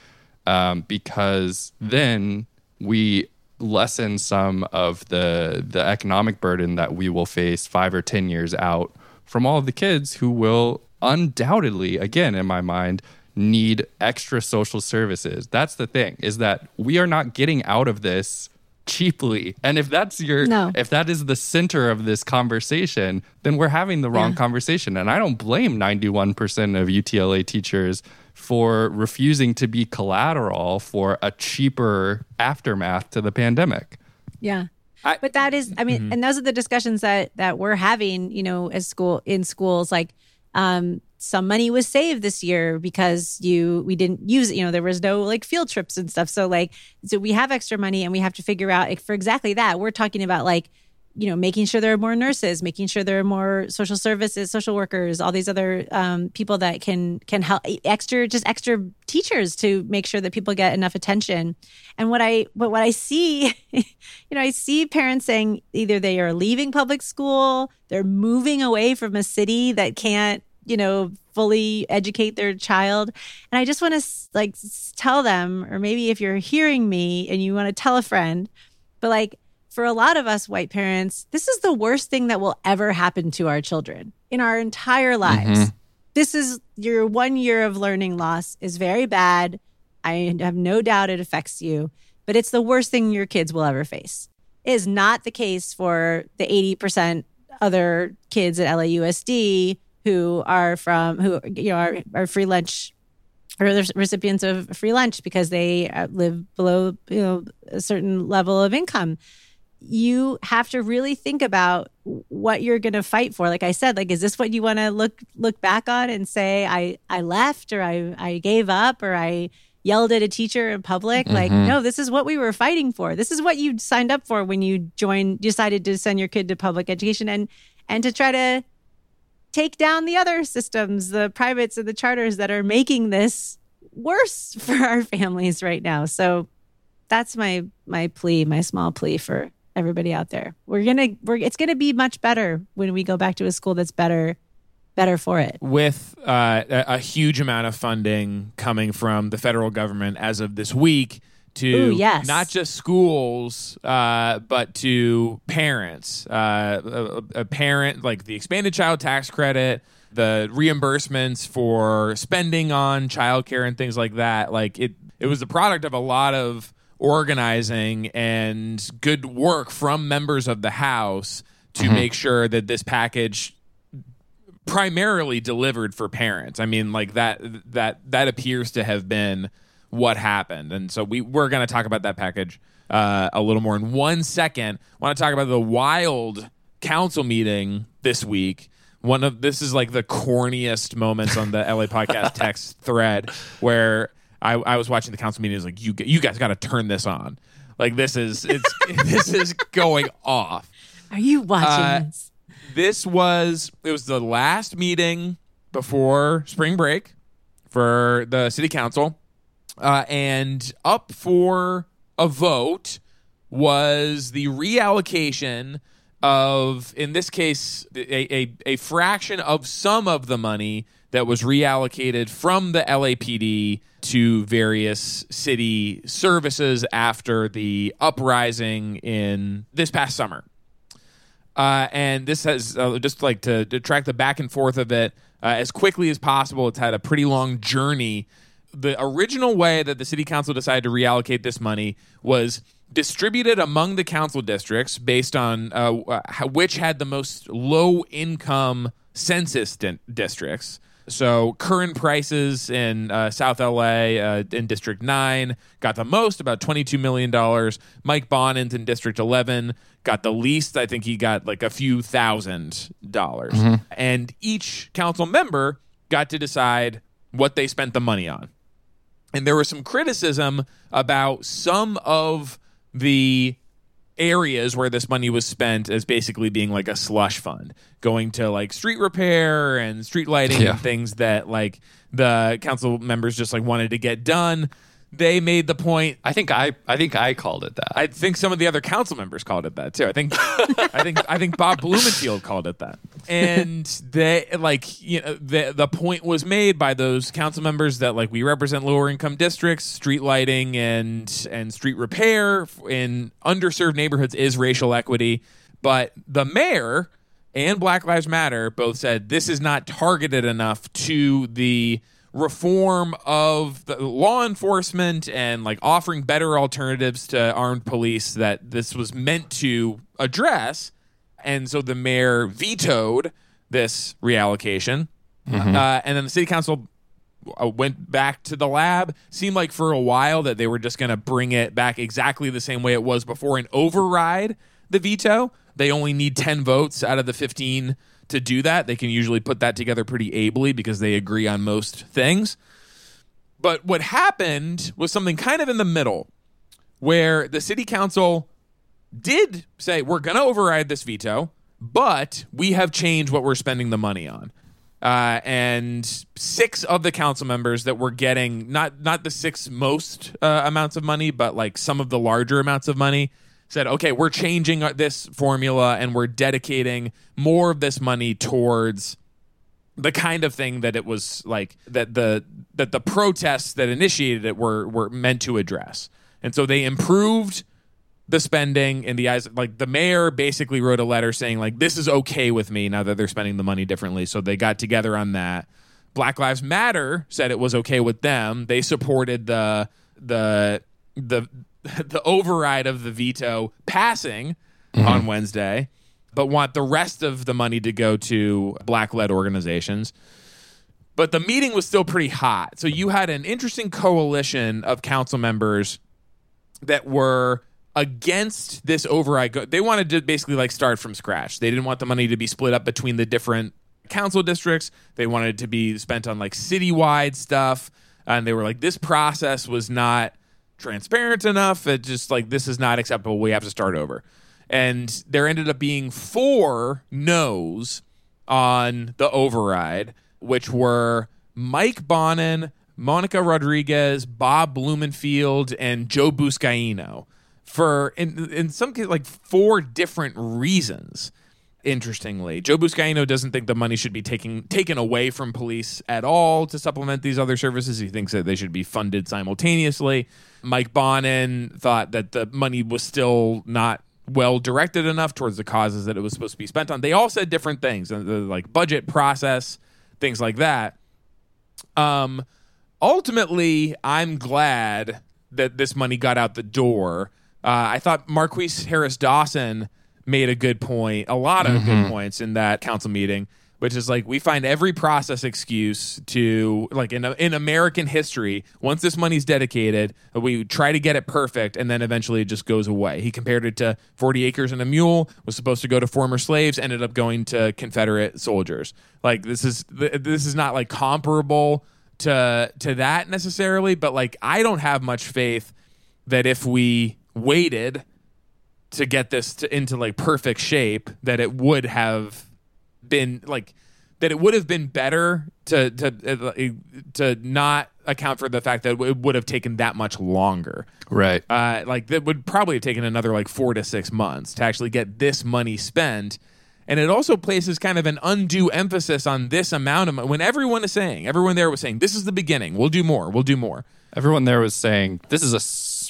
um, because then we lessen some of the the economic burden that we will face five or ten years out from all of the kids who will undoubtedly, again, in my mind, need extra social services. That's the thing is that we are not getting out of this cheaply. And if that's your no. if that is the center of this conversation, then we're having the wrong yeah. conversation. And I don't blame 91% of UTLA teachers for refusing to be collateral for a cheaper aftermath to the pandemic. Yeah. I, but that is I mean, mm-hmm. and those are the discussions that that we're having, you know, as school in schools like um some money was saved this year because you we didn't use it you know there was no like field trips and stuff. So like so we have extra money and we have to figure out like, for exactly that we're talking about like you know making sure there are more nurses making sure there are more social services social workers all these other um, people that can can help extra just extra teachers to make sure that people get enough attention. And what i but what i see you know i see parents saying either they are leaving public school they're moving away from a city that can't you know, fully educate their child. And I just want to like tell them, or maybe if you're hearing me and you want to tell a friend, but like for a lot of us white parents, this is the worst thing that will ever happen to our children in our entire lives. Mm-hmm. This is your one year of learning loss is very bad. I have no doubt it affects you, but it's the worst thing your kids will ever face. It is not the case for the 80% other kids at LAUSD who are from who you know are, are free lunch or the recipients of free lunch because they uh, live below you know a certain level of income. You have to really think about what you're going to fight for. Like i said like is this what you want to look look back on and say i i left or i i gave up or i yelled at a teacher in public mm-hmm. like no this is what we were fighting for. This is what you signed up for when you joined decided to send your kid to public education and and to try to take down the other systems, the privates and the charters that are making this worse for our families right now. So that's my my plea, my small plea for everybody out there. We're gonna we're it's gonna be much better when we go back to a school that's better better for it. With uh, a huge amount of funding coming from the federal government as of this week to Ooh, yes. not just schools, uh, but to parents. Uh, a, a, parent, like the expanded child tax credit, the reimbursements for spending on childcare and things like that. Like it, it was the product of a lot of organizing and good work from members of the House to mm-hmm. make sure that this package primarily delivered for parents. I mean, like that that that appears to have been what happened. And so we we're going to talk about that package uh, a little more in one second. I want to talk about the wild council meeting this week. One of this is like the corniest moments on the LA podcast text thread where I, I was watching the council meeting. Is like you you guys got to turn this on. Like this is it's this is going off. Are you watching uh, this? This was it was the last meeting before spring break for the city council uh, and up for a vote was the reallocation of, in this case, a, a, a fraction of some of the money that was reallocated from the LAPD to various city services after the uprising in this past summer. Uh, and this has uh, just like to, to, track the back and forth of it uh, as quickly as possible. It's had a pretty long journey. The original way that the city council decided to reallocate this money was distributed among the council districts based on uh, which had the most low income census di- districts. So Curren Price's in uh, South LA uh, in District 9 got the most, about $22 million. Mike Bonin's in District 11 got the least. I think he got like a few thousand dollars. Mm-hmm. And each council member got to decide what they spent the money on. And there was some criticism about some of the areas where this money was spent as basically being like a slush fund, going to like street repair and street lighting yeah. and things that like the council members just like wanted to get done they made the point. I think I I think I called it that. I think some of the other council members called it that too. I think I think I think Bob Blumenfield called it that. And they like you know the the point was made by those council members that like we represent lower income districts, street lighting and and street repair in underserved neighborhoods is racial equity, but the mayor and Black Lives Matter both said this is not targeted enough to the reform of the law enforcement and like offering better alternatives to armed police that this was meant to address. And so the mayor vetoed this reallocation. Mm-hmm. Uh, and then the city council uh, went back to the lab. Seemed like for a while that they were just going to bring it back exactly the same way it was before and override the veto. They only need 10 votes out of the 15 to do that. They can usually put that together pretty ably because they agree on most things. But what happened was something kind of in the middle where the city council did say, we're going to override this veto, but we have changed what we're spending the money on. Uh, and six of the council members that were getting not not the six most uh, amounts of money, but like some of the larger amounts of money said, okay, we're changing this formula and we're dedicating more of this money towards the kind of thing that it was like that the that the protests that initiated it were were meant to address. And so they improved the spending in the eyes like the mayor basically wrote a letter saying like this is okay with me now that they're spending the money differently. So they got together on that. Black Lives Matter said it was okay with them. They supported the the the the override of the veto passing mm-hmm. on Wednesday, but want the rest of the money to go to black led organizations. But the meeting was still pretty hot. So you had an interesting coalition of council members that were against this override. They wanted to basically like start from scratch. They didn't want the money to be split up between the different council districts. They wanted it to be spent on like citywide stuff. And they were like, this process was not transparent enough. It just like this is not acceptable. We have to start over. And there ended up being four no's on the override, which were Mike Bonin, Monica Rodriguez, Bob Blumenfield, and Joe Buscaino for in in some cases like four different reasons interestingly. Joe Buscaino doesn't think the money should be taken taken away from police at all to supplement these other services. He thinks that they should be funded simultaneously. Mike Bonin thought that the money was still not well directed enough towards the causes that it was supposed to be spent on. They all said different things, like budget process, things like that. Um, ultimately, I'm glad that this money got out the door. Uh, I thought Marqueece Harris Dawson made a good point, a lot of mm-hmm. good points in that council meeting, which is like we find every process excuse to like in in American history. Once this money's dedicated, we try to get it perfect, and then eventually it just goes away. He compared it to forty acres and a mule was supposed to go to former slaves, ended up going to Confederate soldiers. Like this is this is not like comparable to to that necessarily, but like I don't have much faith that if we waited to get this to, into like perfect shape that it would have been like that it would have been better to to uh, to not account for the fact that it would have taken that much longer. Right. Uh, like that would probably have taken another like four to six months to actually get this money spent. And it also places kind of an undue emphasis on this amount of money. When everyone is saying, everyone there was saying, this is the beginning. We'll do more. We'll do more. Everyone there was saying this is a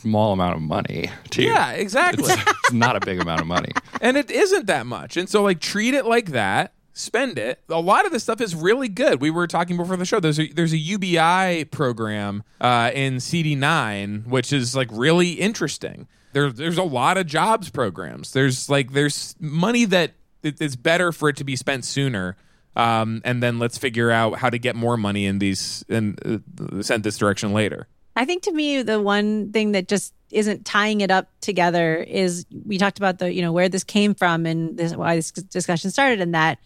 small amount of money. Too. Yeah, exactly. It's, it's not a big amount of money. and it isn't that much. And so, like, treat it like that. Spend it. A lot of this stuff is really good. We were talking before the show. There's a there's a UBI program uh, in CD9, which is like really interesting. There's there's a lot of jobs programs. There's like there's money that it- it's better for it to be spent sooner. Um, and then let's figure out how to get more money in these and uh, send this direction later. I think to me, the one thing that just isn't tying it up together is we talked about the, you know, where this came from and this, why this discussion started and that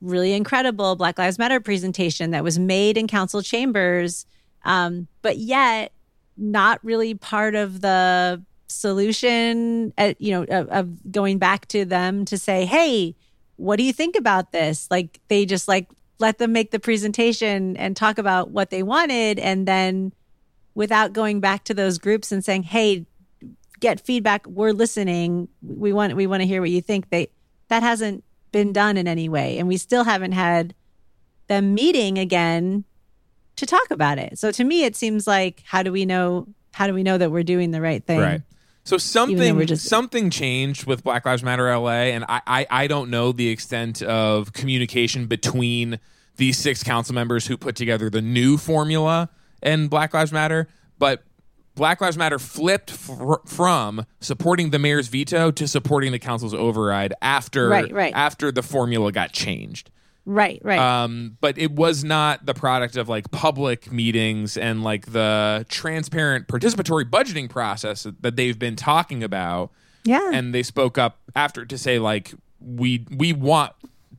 really incredible Black Lives Matter presentation that was made in council chambers, um, but yet not really part of the solution, at, you know, of, of going back to them to say, hey, what do you think about this? Like they just like let them make the presentation and talk about what they wanted and then without going back to those groups and saying, "Hey, get feedback. We're listening. We want we want to hear what you think." They that hasn't been done in any way, and we still haven't had them meeting again to talk about it. So to me, it seems like how do we know? How do we know that we're doing the right thing? Right. So something just- something changed with Black Lives Matter LA, and I, I I don't know the extent of communication between these six council members who put together the new formula and Black Lives Matter, but Black Lives Matter flipped fr- from supporting the mayor's veto to supporting the council's override after Right, right. after the formula got changed. Right. Right. Um, but it was not the product of like public meetings and like the transparent participatory budgeting process that they've been talking about. yeah. And they spoke up after to say like we we want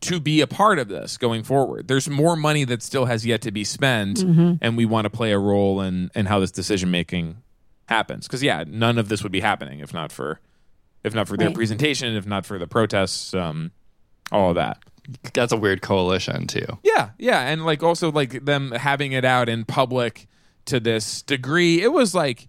to be a part of this going forward. There's more money that still has yet to be spent, and we want to play a role in in how this decision making happens. Because yeah, none of this would be happening if not for if not for their Right. presentation, if not for the protests, um, all of that. That's a weird coalition too. Yeah, yeah, and like also like them having it out in public to this degree, it was like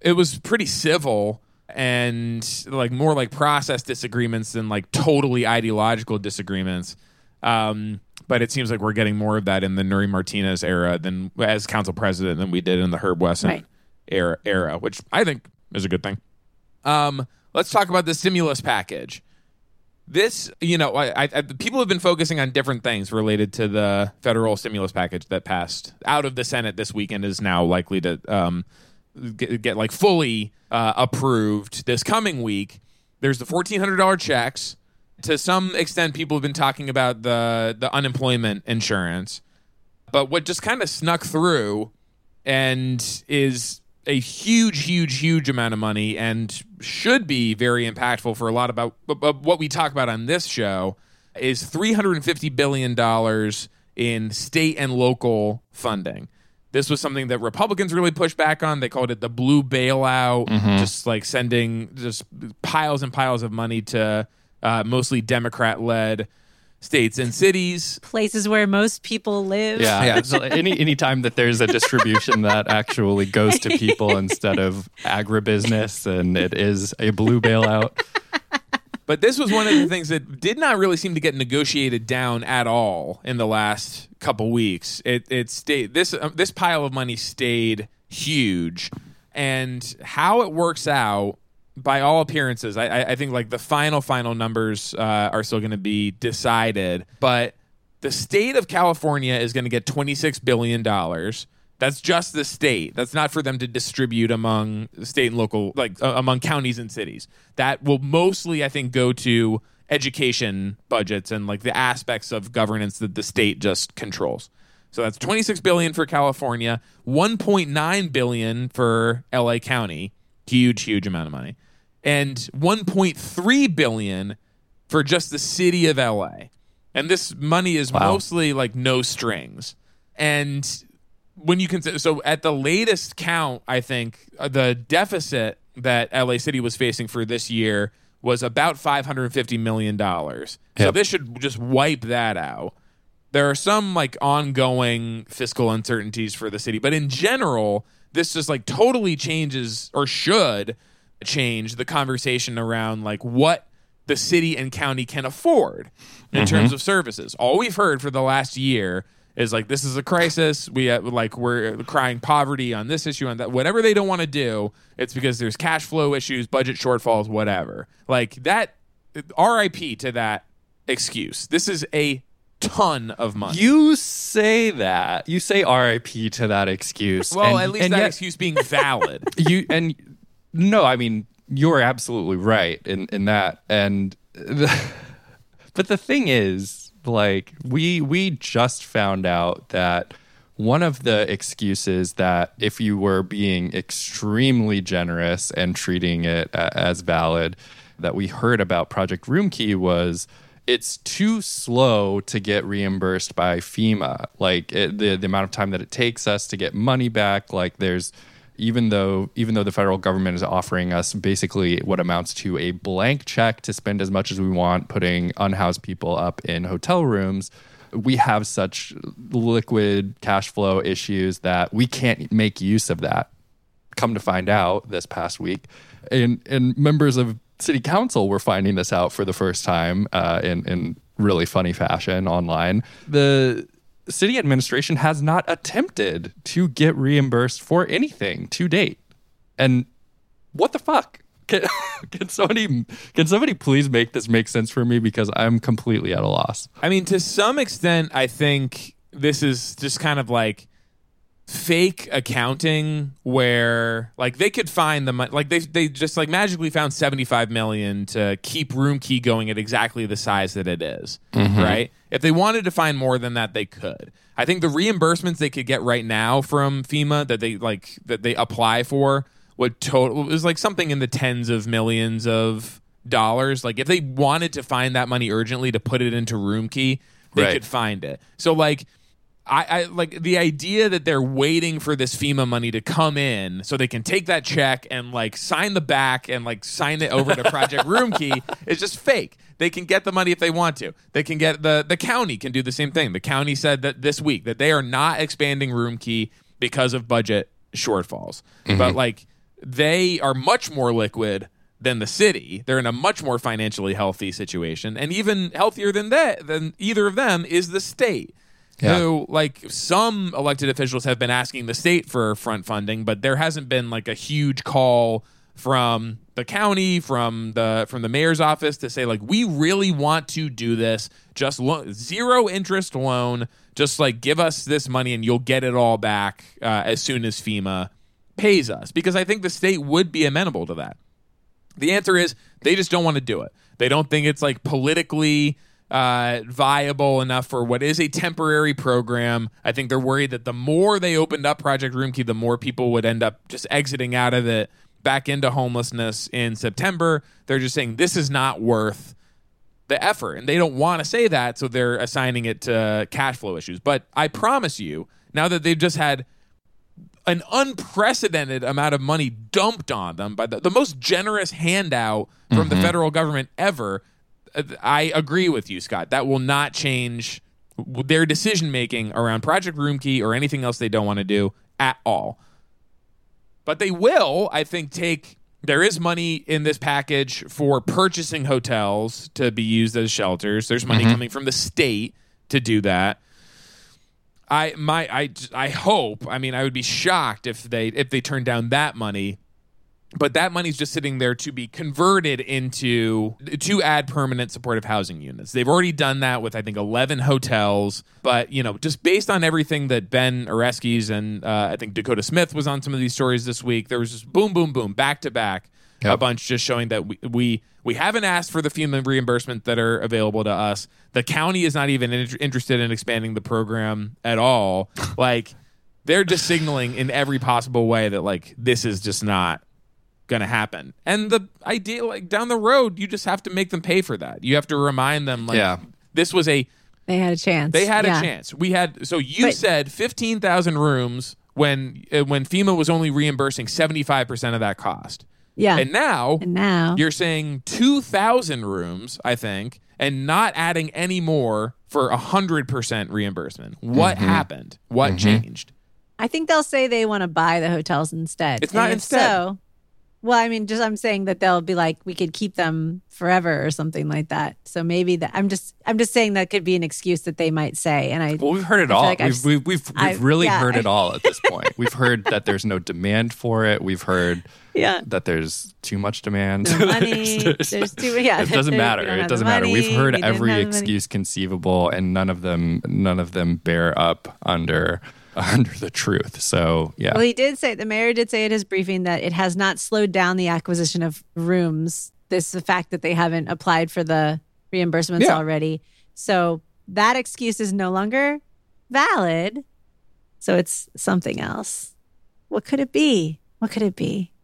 it was pretty civil and like more like process disagreements than like totally ideological disagreements. Um, but it seems like we're getting more of that in the Nury Martinez era than as council president than we did in the Herb Wesson Right. era, era, which I think is a good thing. Um, let's talk about the stimulus package this you know I, I, people have been focusing on different things related to the federal stimulus package that passed out of the senate this weekend is now likely to um, get, get like fully uh, approved this coming week. There's the $1400 checks. To some extent people have been talking about the the unemployment insurance. But what just kind of snuck through and is a huge, huge, huge amount of money and should be very impactful for a lot about what we talk about on this show is $350 billion in state and local funding. This was something that Republicans really pushed back on. They called it the blue bailout, just like sending just piles and piles of money to uh, mostly Democrat led states and cities. Places where most people live. Yeah, yeah. So any any time that there's a distribution that actually goes to people instead of agribusiness, and it is a blue bailout. But this was one of the things that did not really seem to get negotiated down at all in the last couple weeks. It it stayed this um, this pile of money stayed huge, and how it works out. By all appearances, I, I- think like the final final numbers uh, are still going to be decided, but the state of California is going to get twenty six billion dollars. That's just the state. That's not for them to distribute among state and local, like uh, among counties and cities. That will mostly, I think, go to education budgets and like the aspects of governance that the state just controls. So that's 26 billion for California, 1.9 billion for LA County, huge huge amount of money. And 1.3 billion for just the city of LA. And this money is Wow. mostly like no strings. And when you consider so at the latest count i think uh, the deficit that la city was facing for this year was about 550 million dollars. So this should just wipe that out. There are some like ongoing fiscal uncertainties for the city, but in general, this just like totally changes or should change the conversation around like what the city and county can afford in terms of services. All we've heard for the last year is like this is a crisis. We have, like we're crying poverty on this issue on that. Whatever they don't want to do, it's because there's cash flow issues, budget shortfalls, whatever. Like that. R.I.P. to that excuse. This is a ton of money. You say that. You say RIP to that excuse. well, and- at least that yet excuse being valid. you and no, I mean you're absolutely right in in that. And the, but the thing is, like we we just found out that one of the excuses that if you were being extremely generous and treating it as valid that we heard about Project Roomkey was it's too slow to get reimbursed by FEMA. Like it, the the amount of time that it takes us to get money back. Like there's even though even though the federal government is offering us basically what amounts to a blank check to spend as much as we want, putting unhoused people up in hotel rooms. We have such liquid cash flow issues that we can't make use of that come to find out this past week, and and members of city council were finding this out for the first time uh, in in really funny fashion online. The city administration has not attempted to get reimbursed for anything to date, and what the fuck? Can, can somebody can somebody please make this make sense for me because I'm completely at a loss. I mean, to some extent, I think this is just kind of like fake accounting where like they could find the money like they they just like magically found 75 million to keep room key going at exactly the size that it is, mm-hmm. right? If they wanted to find more than that they could. I think the reimbursements they could get right now from fema that they like that they apply for would total it was like something in the tens of millions of dollars. Like if they wanted to find that money urgently to put it into room key they Right. could find it. So like I, I like the idea that they're waiting for this FEMA money to come in so they can take that check and like sign the back and like sign it over to Project Roomkey is just fake. They can get the money if they want to. They can get the the county can do the same thing. The county said that this week that they are not expanding Roomkey because of budget shortfalls. But mm-hmm. like they are much more liquid than the city. They're in a much more financially healthy situation, and even healthier than that than either of them is the state. Yeah. Who like some elected officials have been asking the state for front funding, but there hasn't been like a huge call from the county, from the from the mayor's office to say like we really want to do this. Just lo- zero interest loan. Just like give us this money and you'll get it all back uh, as soon as FEMA pays us. Because I think the state would be amenable to that. The answer is they just don't want to do it. They don't think it's like politically uh, viable enough for what is a temporary program. I think they're worried that the more they opened up Project Roomkey, the more people would end up just exiting out of it back into homelessness in September. They're just saying this is not worth the effort, and they don't want to say that, so they're assigning it to cash flow issues. But I promise you, now that they've just had an unprecedented amount of money dumped on them by the, the most generous handout from the federal government ever. I agree with you, Scott. That will not change their decision making around Project Roomkey or anything else they don't want to do at all. But they will, I think, take. There is money in this package for purchasing hotels to be used as shelters. There's money mm-hmm. coming from the state to do that. I my I I hope. I mean, I would be shocked if they if they turn down that money. But that money's just sitting there to be converted into to add permanent supportive housing units. They've already done that with I think eleven hotels. But you know, just based on everything that Ben Oreskes and uh, I think Dakota Smith was on some of these stories this week, there was just boom, boom, boom, back to back, a bunch just showing that we, we we haven't asked for the FEMA reimbursement that are available to us. The county is not even in- interested in expanding the program at all. like they're just signaling in every possible way that like this is just not going to happen. And the idea like down the road you just have to make them pay for that. You have to remind them like Yeah. this was a They had a chance. they had Yeah. a chance. We had so you But- said 15,000 rooms when uh, when FEMA was only reimbursing 75% of that cost. Yeah. And now And now you're saying 2,000 rooms, I think, and not adding any more for 100% reimbursement. What happened? What changed? I think they'll say they want to buy the hotels instead. It's not And if instead. So, well, I mean, just I'm saying that they'll be like, we could keep them forever or something like that. So maybe that I'm just I'm just saying that could be an excuse that they might say. And I Well, we've heard it all. like we've, we've, we've, we've really yeah. heard it all at this point. we've heard that there's no demand for it. We've heard yeah. that there's too much demand. No money. There's- There's too yeah. it doesn't matter. It doesn't matter. We've heard every money. excuse conceivable, and none of them, none of them bear up under under the truth. So yeah, Well, he did say the mayor did say at his briefing that it has not slowed down the acquisition of rooms. This the fact that they haven't applied for the reimbursements Yeah. already. So that excuse is no longer valid. So it's something else. What could it be? What could it be?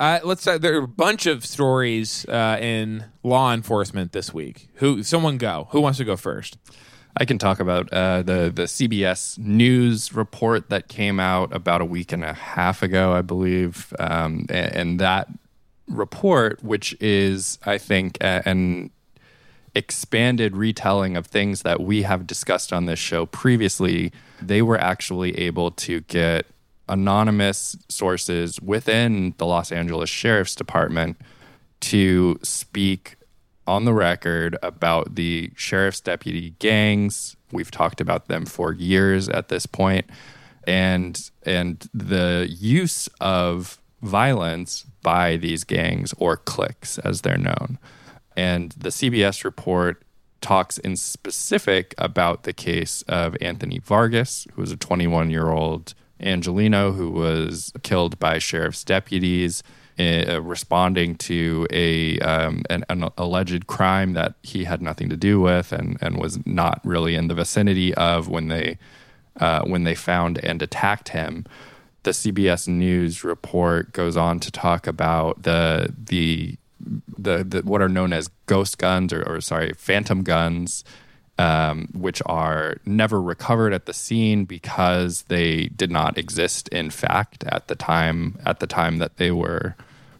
Uh, let's. Uh, there are a bunch of stories uh, in law enforcement this week. Who? Someone go. Who wants to go first? I can talk about uh, the the CBS News report that came out about a week and a half ago, I believe, um, and, and that report, which is, I think, an expanded retelling of things that we have discussed on this show previously, they were actually able to get anonymous sources within the Los Angeles Sheriff's Department to speak on the record about the sheriff's deputy gangs. We've talked about them for years at this point, and and the use of violence by these gangs or cliques, as they're known. And the CBS report talks in specific about the case of Anthony Vargas, who was a 21 year old Angelino who was killed by sheriff's deputies uh, responding to a um, an, an alleged crime that he had nothing to do with and, and was not really in the vicinity of when they uh, when they found and attacked him. The CBS News report goes on to talk about the the the, the what are known as ghost guns or, or sorry phantom guns um, which are never recovered at the scene because they did not exist in fact at the time at the time that they were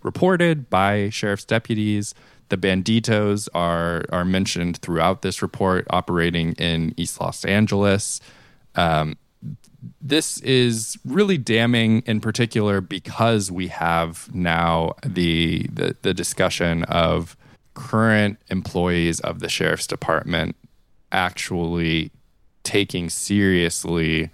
reported by sheriff's deputies. The banditos are are mentioned throughout this report operating in east los angeles. Um, this is really damning in particular because we have now the, the the discussion of current employees of the sheriff's department actually taking seriously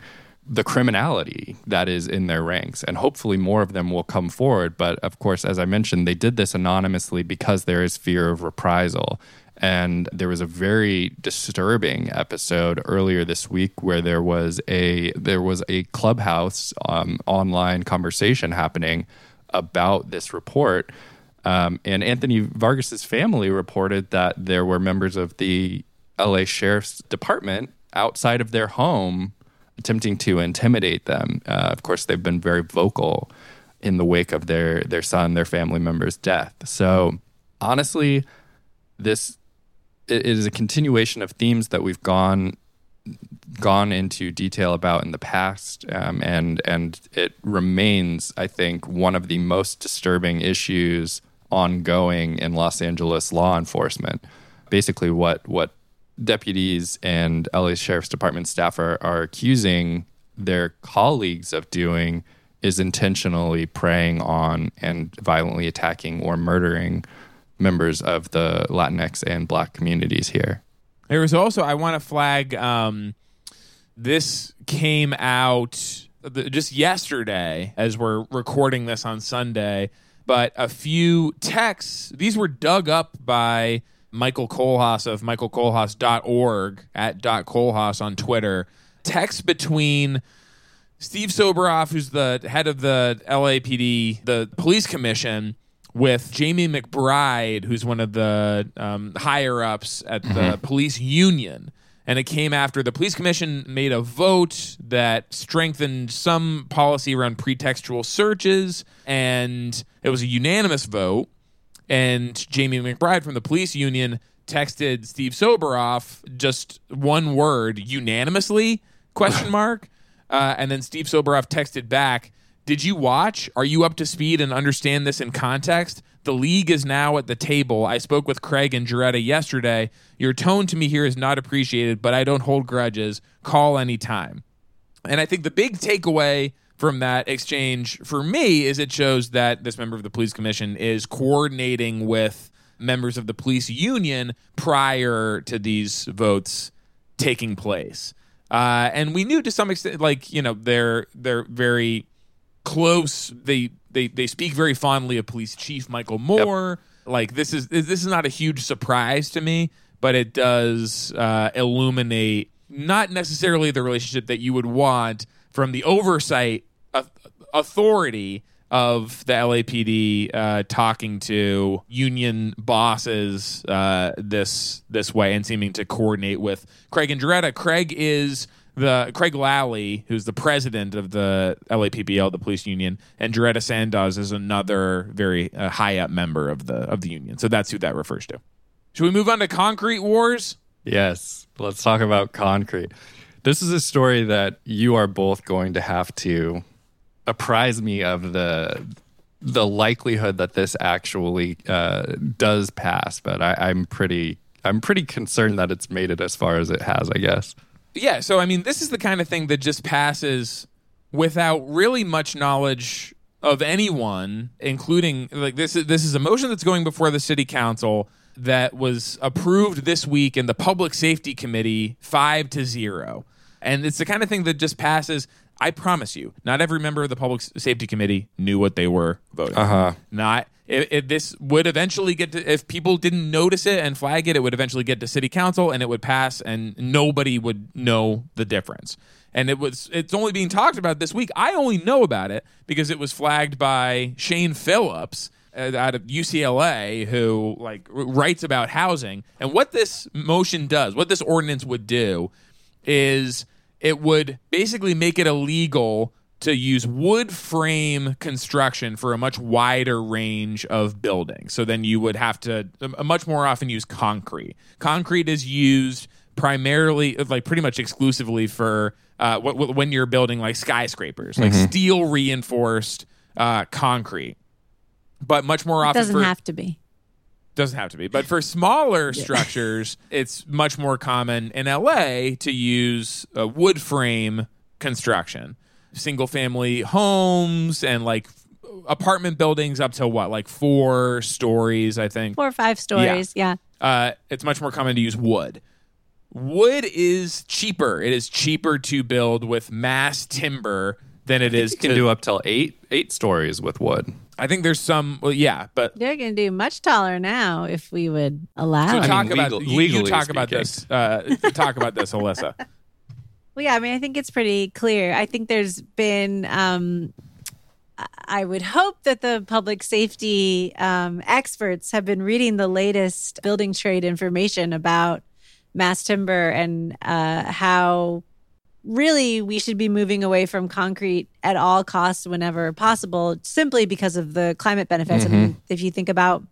the criminality that is in their ranks. And hopefully more of them will come forward. But of course as i mentioned they did this anonymously because there is fear of reprisal. And there was a very disturbing episode earlier this week where there was a there was a clubhouse um, online conversation happening about this report. Um, and Anthony Vargas's family reported that there were members of the LA Sheriff's Department outside of their home attempting to intimidate them. Uh, of course, they've been very vocal in the wake of their their son, their family member's death. So, honestly, this it is a continuation of themes that we've gone gone into detail about in the past, um, and and it remains, I think, one of the most disturbing issues ongoing in Los Angeles law enforcement. Basically, what what deputies and LA Sheriff's Department staff are, are accusing their colleagues of doing is intentionally preying on and violently attacking or murdering members of the Latinx and Black communities here. There was also I want to flag. Um, this came out just yesterday as we're recording this on Sunday, but a few texts. These were dug up by Michael Kohlhaas of michaelkohlhaas.org at dot Kohlhaas on Twitter. Text between Steve Soboroff, who's the head of the LAPD, the police commission, with Jamie McBride, who's one of the um, higher ups at the police union. And it came after the police commission made a vote that strengthened some policy around pretextual searches. And it was a unanimous vote. And Jamie McBride from the police union texted Steve Soboroff just one word unanimously question mark uh, and then Steve Soboroff texted back Did you watch? Are you up to speed and understand this in context? The league is now at the table. I spoke with Craig and Jaretta yesterday. Your tone to me here is not appreciated, but I don't hold grudges. Call anytime. And I think the big takeaway from that exchange for me is it shows that this member of the police commission is coordinating with members of the police union prior to these votes taking place. Uh, and we knew to some extent, like you know, they're they're very close. They they they speak very fondly of Police Chief Michael Moore. Yep. Like this is this is not a huge surprise to me, but it does uh, illuminate not necessarily the relationship that you would want from the oversight authority of the LAPD uh, talking to union bosses uh, this this way and seeming to coordinate with Craig and Jerretta. Craig is the Craig Lally, who's the president of the LAPPL, the police union, and Jerretta Sandoz is another very uh, high up member of the of the union. So that's who that refers to. Should we move on to concrete wars? Yes, let's talk about concrete. This is a story that you are both going to have to apprise me of the the likelihood that this actually uh, does pass. But I, I'm pretty I'm pretty concerned that it's made it as far as it has. I guess. Yeah. So I mean, this is the kind of thing that just passes without really much knowledge of anyone, including like this. Is, this is a motion that's going before the city council that was approved this week in the public safety committee five to zero. And it's the kind of thing that just passes. I promise you, not every member of the public safety committee knew what they were voting. Uh huh. Not if, if, this would eventually get to if people didn't notice it and flag it, it would eventually get to city council and it would pass, and nobody would know the difference. And it was it's only being talked about this week. I only know about it because it was flagged by Shane Phillips uh, out of UCLA who like writes about housing and what this motion does, what this ordinance would do is it would basically make it illegal to use wood frame construction for a much wider range of buildings. So then you would have to uh, much more often use concrete. Concrete is used primarily, like pretty much exclusively for uh, when you're building like skyscrapers, like mm-hmm. steel reinforced uh, concrete. But much more often, it doesn't for, have to be. Doesn't have to be. But for smaller yeah. structures, it's much more common in LA to use a wood frame construction. Single family homes and like apartment buildings up to what, like four stories, I think. Four or five stories, yeah. yeah. Uh, it's much more common to use wood. Wood is cheaper. It is cheaper to build with mass timber than it is. You can to, do up till eight eight stories with wood. I think there's some. Well, yeah, but they're going to do much taller now if we would allow. So it. talk I mean, about legal, you, you talk about this. Uh, talk about this, Alyssa. Well, yeah, I mean, I think it's pretty clear. I think there's been. Um, I would hope that the public safety um, experts have been reading the latest building trade information about mass timber and uh, how really we should be moving away from concrete at all costs whenever possible simply because of the climate benefits mm-hmm. I mean, if you think about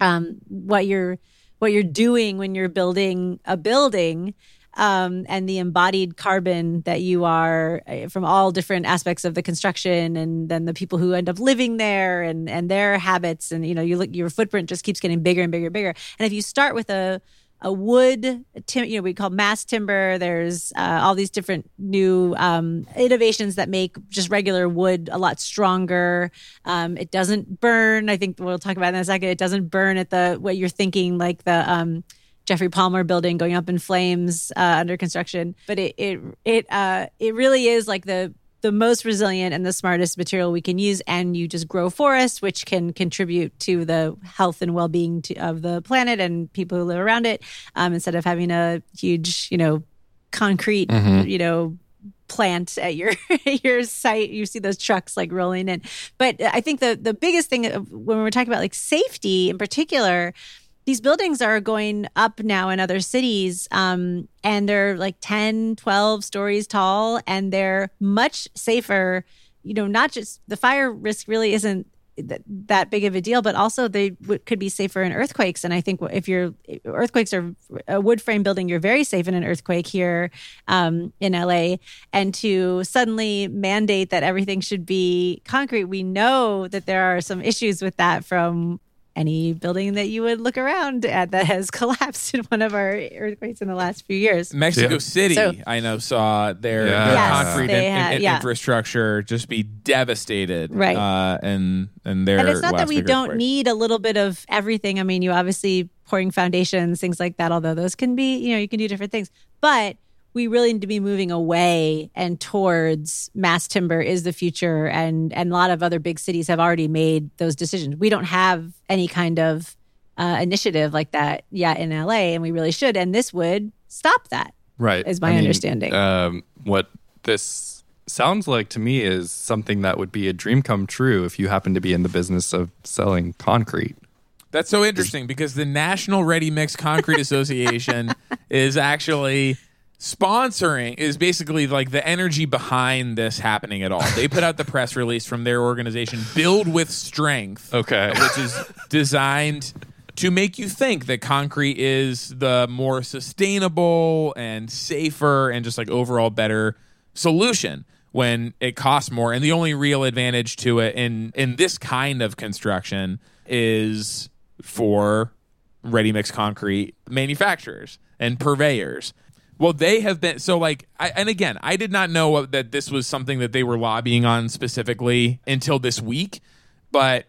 um, what you're what you're doing when you're building a building um, and the embodied carbon that you are uh, from all different aspects of the construction and then the people who end up living there and and their habits and you know you look your footprint just keeps getting bigger and bigger and bigger and if you start with a a wood, tim- you know, we call mass timber. There's uh, all these different new um, innovations that make just regular wood a lot stronger. Um, it doesn't burn. I think we'll talk about in a second. It doesn't burn at the what you're thinking, like the um, Geoffrey Palmer building going up in flames uh, under construction. But it it it uh, it really is like the the most resilient and the smartest material we can use and you just grow forests which can contribute to the health and well-being to, of the planet and people who live around it um, instead of having a huge you know concrete mm-hmm. you know plant at your your site you see those trucks like rolling in but i think the the biggest thing when we're talking about like safety in particular these buildings are going up now in other cities um, and they're like 10 12 stories tall and they're much safer you know not just the fire risk really isn't th- that big of a deal, but also they w- could be safer in earthquakes. And I think if you're earthquakes are a wood frame building, you're very safe in an earthquake here um, in LA. And to suddenly mandate that everything should be concrete, we know that there are some issues with that from any building that you would look around at that has collapsed in one of our earthquakes in the last few years. Mexico Yeah. City, So- I know, saw their, Yeah. their Yes, concrete in- in- had- in- yeah. infrastructure just be devastated, Right. Uh, and and their and it's not that we don't earthquake. need a little bit of everything. I mean, you obviously pouring foundations, things like that, although those can be, you know, you can do different things. But we really need to be moving away and towards mass timber is the future and and a lot of other big cities have already made those decisions. We don't have any kind of uh, initiative like that yet in LA and we really should and this would stop that. Right. is my understanding. Um, what this sounds like to me is something that would be a dream come true if you happen to be in the business of selling concrete. That's so interesting because the National Ready Mix Concrete Association is actually sponsoring is basically like the energy behind this happening at all. They put out the press release from their organization Build with Strength. Okay. Which is designed to make you think that concrete is the more sustainable and safer and just like overall better solution when it costs more and the only real advantage to it in in this kind of construction is for ready mix concrete manufacturers and purveyors well they have been so like I, and again i did not know that this was something that they were lobbying on specifically until this week but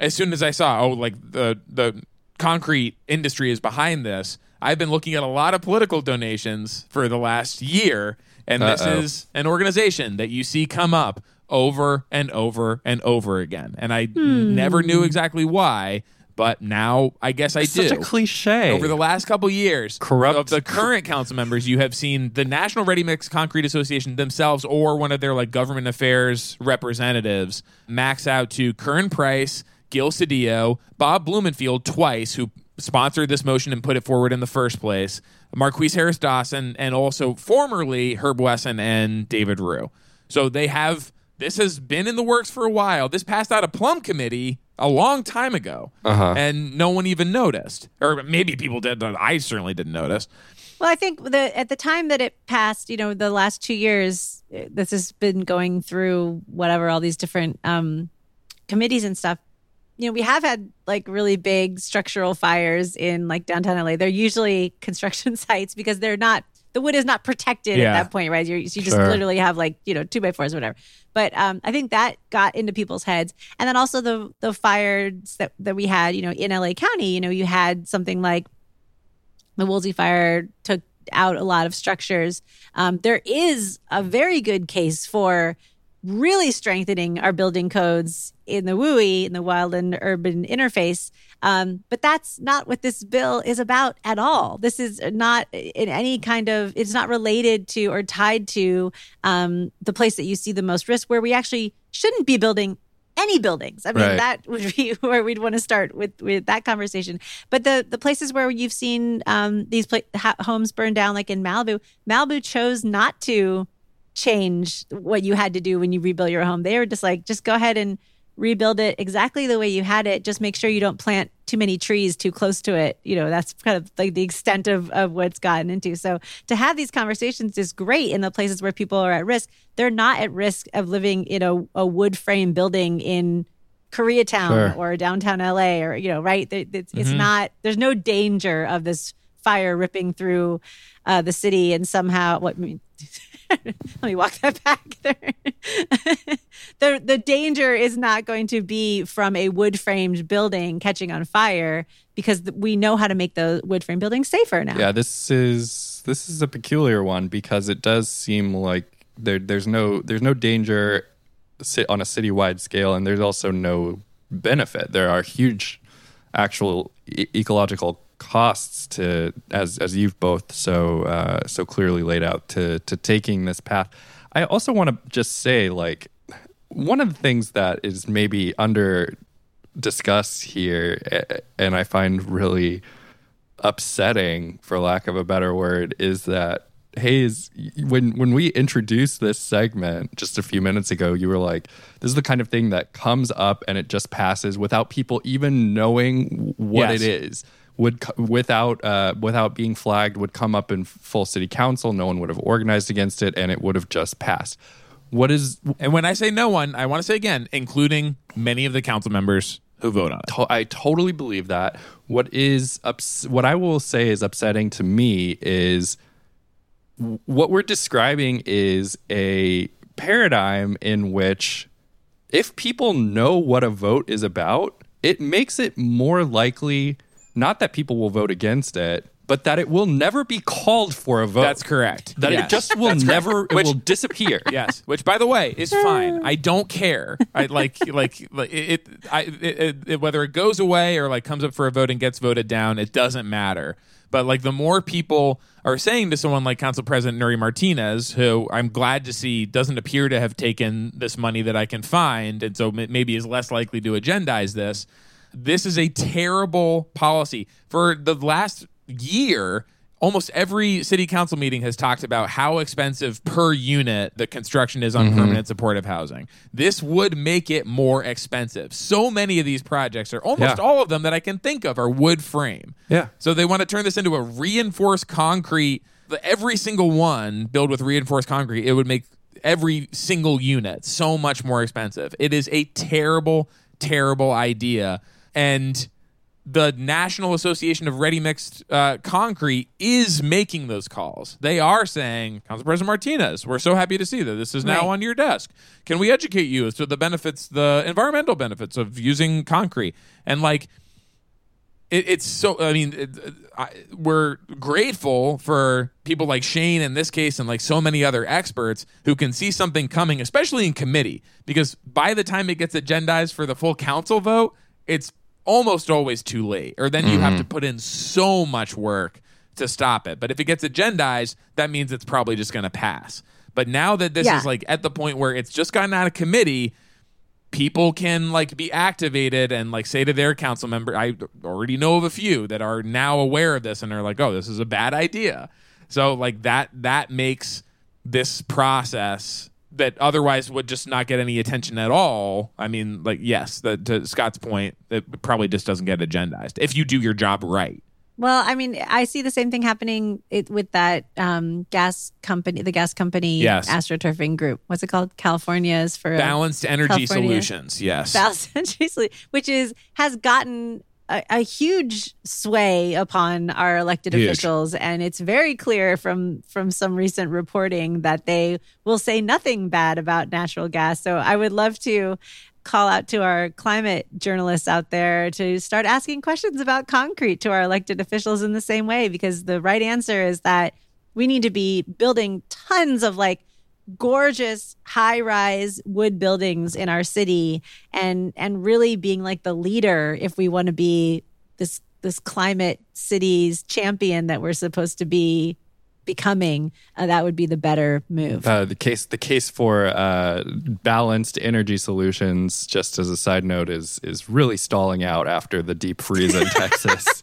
as soon as I saw, oh, like the the concrete industry is behind this, I've been looking at a lot of political donations for the last year, and this Uh-oh. is an organization that you see come up over and over and over again, and I hmm. never knew exactly why, but now I guess I do. Such a cliche. Over the last couple years, Corrupt- of the current council members, you have seen the National Ready Mix Concrete Association themselves or one of their like government affairs representatives max out to Curren Price, Gil Cedillo, Bob Blumenfield twice, who sponsored this motion and put it forward in the first place, Marqueece Harris Dawson, and also formerly Herb Wesson and David Ryu. So they have this has been in the works for a while. This passed out a PLUM committee a long time ago, Uh-huh. and no one even noticed, or maybe people did. But I certainly didn't notice. Well, I think the at the time that it passed, you know, the last two years, this has been going through whatever all these different um, committees and stuff. You know, we have had like really big structural fires in like downtown LA. They're usually construction sites because they're not the wood is not protected Yeah. at that point, right? You're, you just Sure. literally have like you know two by fours, or whatever. But um, I think that got into people's heads, and then also the the fires that that we had, you know, in LA County. You know, you had something like the Woolsey fire took out a lot of structures. Um, there is a very good case for really strengthening our building codes in the WUI, in the wild and urban interface. Um, but that's not what this bill is about at all. This is not in any kind of, it's not related to or tied to um, the place that you see the most risk, where we actually shouldn't be building any buildings. I mean, Right. that would be where we'd want to start with with that conversation. But the the places where you've seen um, these pla- ha- homes burned down, like in Malibu, Malibu chose not to change what you had to do when you rebuild your home. They were just like, just go ahead and rebuild it exactly the way you had it. Just make sure you don't plant too many trees too close to it. You know, that's kind of like the extent of, of what's gotten into. So to have these conversations is great in the places where people are at risk. They're not at risk of living in a, a wood frame building in Koreatown Sure. or downtown LA or, you know, right? It's, it's Mhm. not, there's no danger of this fire ripping through uh, the city and somehow, what I mean, let me walk that back there. the the danger is not going to be from a wood framed building catching on fire because we know how to make the wood frame buildings safer now. Yeah, this is this is a peculiar one because it does seem like there there's no there's no danger on a citywide scale, and there's also no benefit. There are huge actual e- ecological costs to as as you've both so uh, so clearly laid out to to taking this path. I also want to just say like one of the things that is maybe under discussed here and I find really upsetting for lack of a better word is that Hayes, when when we introduced this segment just a few minutes ago, you were like, "This is the kind of thing that comes up and it just passes without people even knowing what Yes. it is." Would without uh, without being flagged would come up in full city council. No one would have organized against it, and it would have just passed. What is And when I say no one, I want to say again, including many of the council members who vote on it. to- I totally believe that. What is ups- what I will say is upsetting to me is what we're describing is a paradigm in which if people know what a vote is about, it makes it more likely not that people will vote against it, but that it will never be called for a vote. That's correct. That Yes. it just will never it Which- will disappear. yes, which by the way is fine. I don't care. I like like like it. I it, it, it, whether it goes away or like comes up for a vote and gets voted down, it doesn't matter. But like the more people are saying to someone like Council President Nury Martinez, who I'm glad to see doesn't appear to have taken this money that I can find, and so m- maybe is less likely to agendize this. This is a terrible policy for the last year almost every city council meeting has talked about how expensive per unit the construction is on mm-hmm. permanent supportive housing. This would make it more expensive. So many of these projects are almost Yeah. all of them that I can think of are wood frame. Yeah. So they want to turn this into a reinforced concrete. Every single one built with reinforced concrete, it would make every single unit so much more expensive. It is a terrible, terrible idea. And the National Association of Ready Mixed uh, Concrete is making those calls. They are saying, Council President Martinez, we're so happy to see that this is now Right. on your desk. Can we educate you as to the benefits, the environmental benefits of using concrete? And like, it, it's so i mean it, I, we're grateful for people like shane in this case and like so many other experts who can see something coming especially in committee because by the time it gets agendized for the full council vote it's almost always too late or then you have to mm-hmm. put in so much work to stop it. But if it gets agendized that means it's probably just going to pass. But now that this Yeah. is like at the point where it's just gotten out of committee people can like be activated and like say to their council member i already know of a few that are now aware of this and are like oh this is a bad idea. So like that that makes this process that otherwise would just not get any attention at all i mean like yes the, to scott's point it probably just doesn't get agendized if you do your job right Well, I mean, I see the same thing happening it, with that um, gas company, the gas company Yes. astroturfing group. What's it called? Californians for balanced energy California. solutions yes Balanced Energy Solu- which is has gotten a, a huge sway upon our elected Huge. officials, and it's very clear from from some recent reporting that they will say nothing bad about natural gas. So I would love to call out to our climate journalists out there to start asking questions about concrete to our elected officials in the same way because the right answer is that we need to be building tons of like gorgeous high-rise wood buildings in our city and and really being like the leader if we want to be this this climate cities champion that we're supposed to be becoming uh, that would be the better move. Uh, the case the case for uh, balanced energy solutions, just as a side note, is is really stalling out after the deep freeze in Texas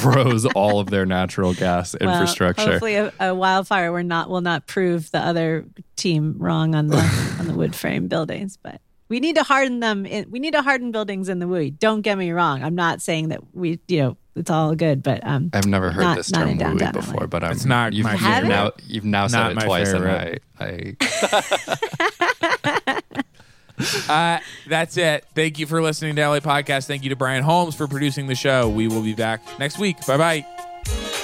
froze all of their natural gas Well, infrastructure. hopefully a, a wildfire will not will not prove the other team wrong on the on the wood frame buildings but we need to harden them in, we need to harden buildings in the WUI. Don't get me wrong. I'm not saying that we, you know, it's all good, but um, I've never heard Not- this term in downtown "wooey" before, LA. but I'm, It's not You've, my you've now you've now said it twice, favorite. and I, I Uh, that's it. Thank you for listening to LA Podcast. Thank you to Brian Holmes for producing the show. We will be back next week. Bye bye.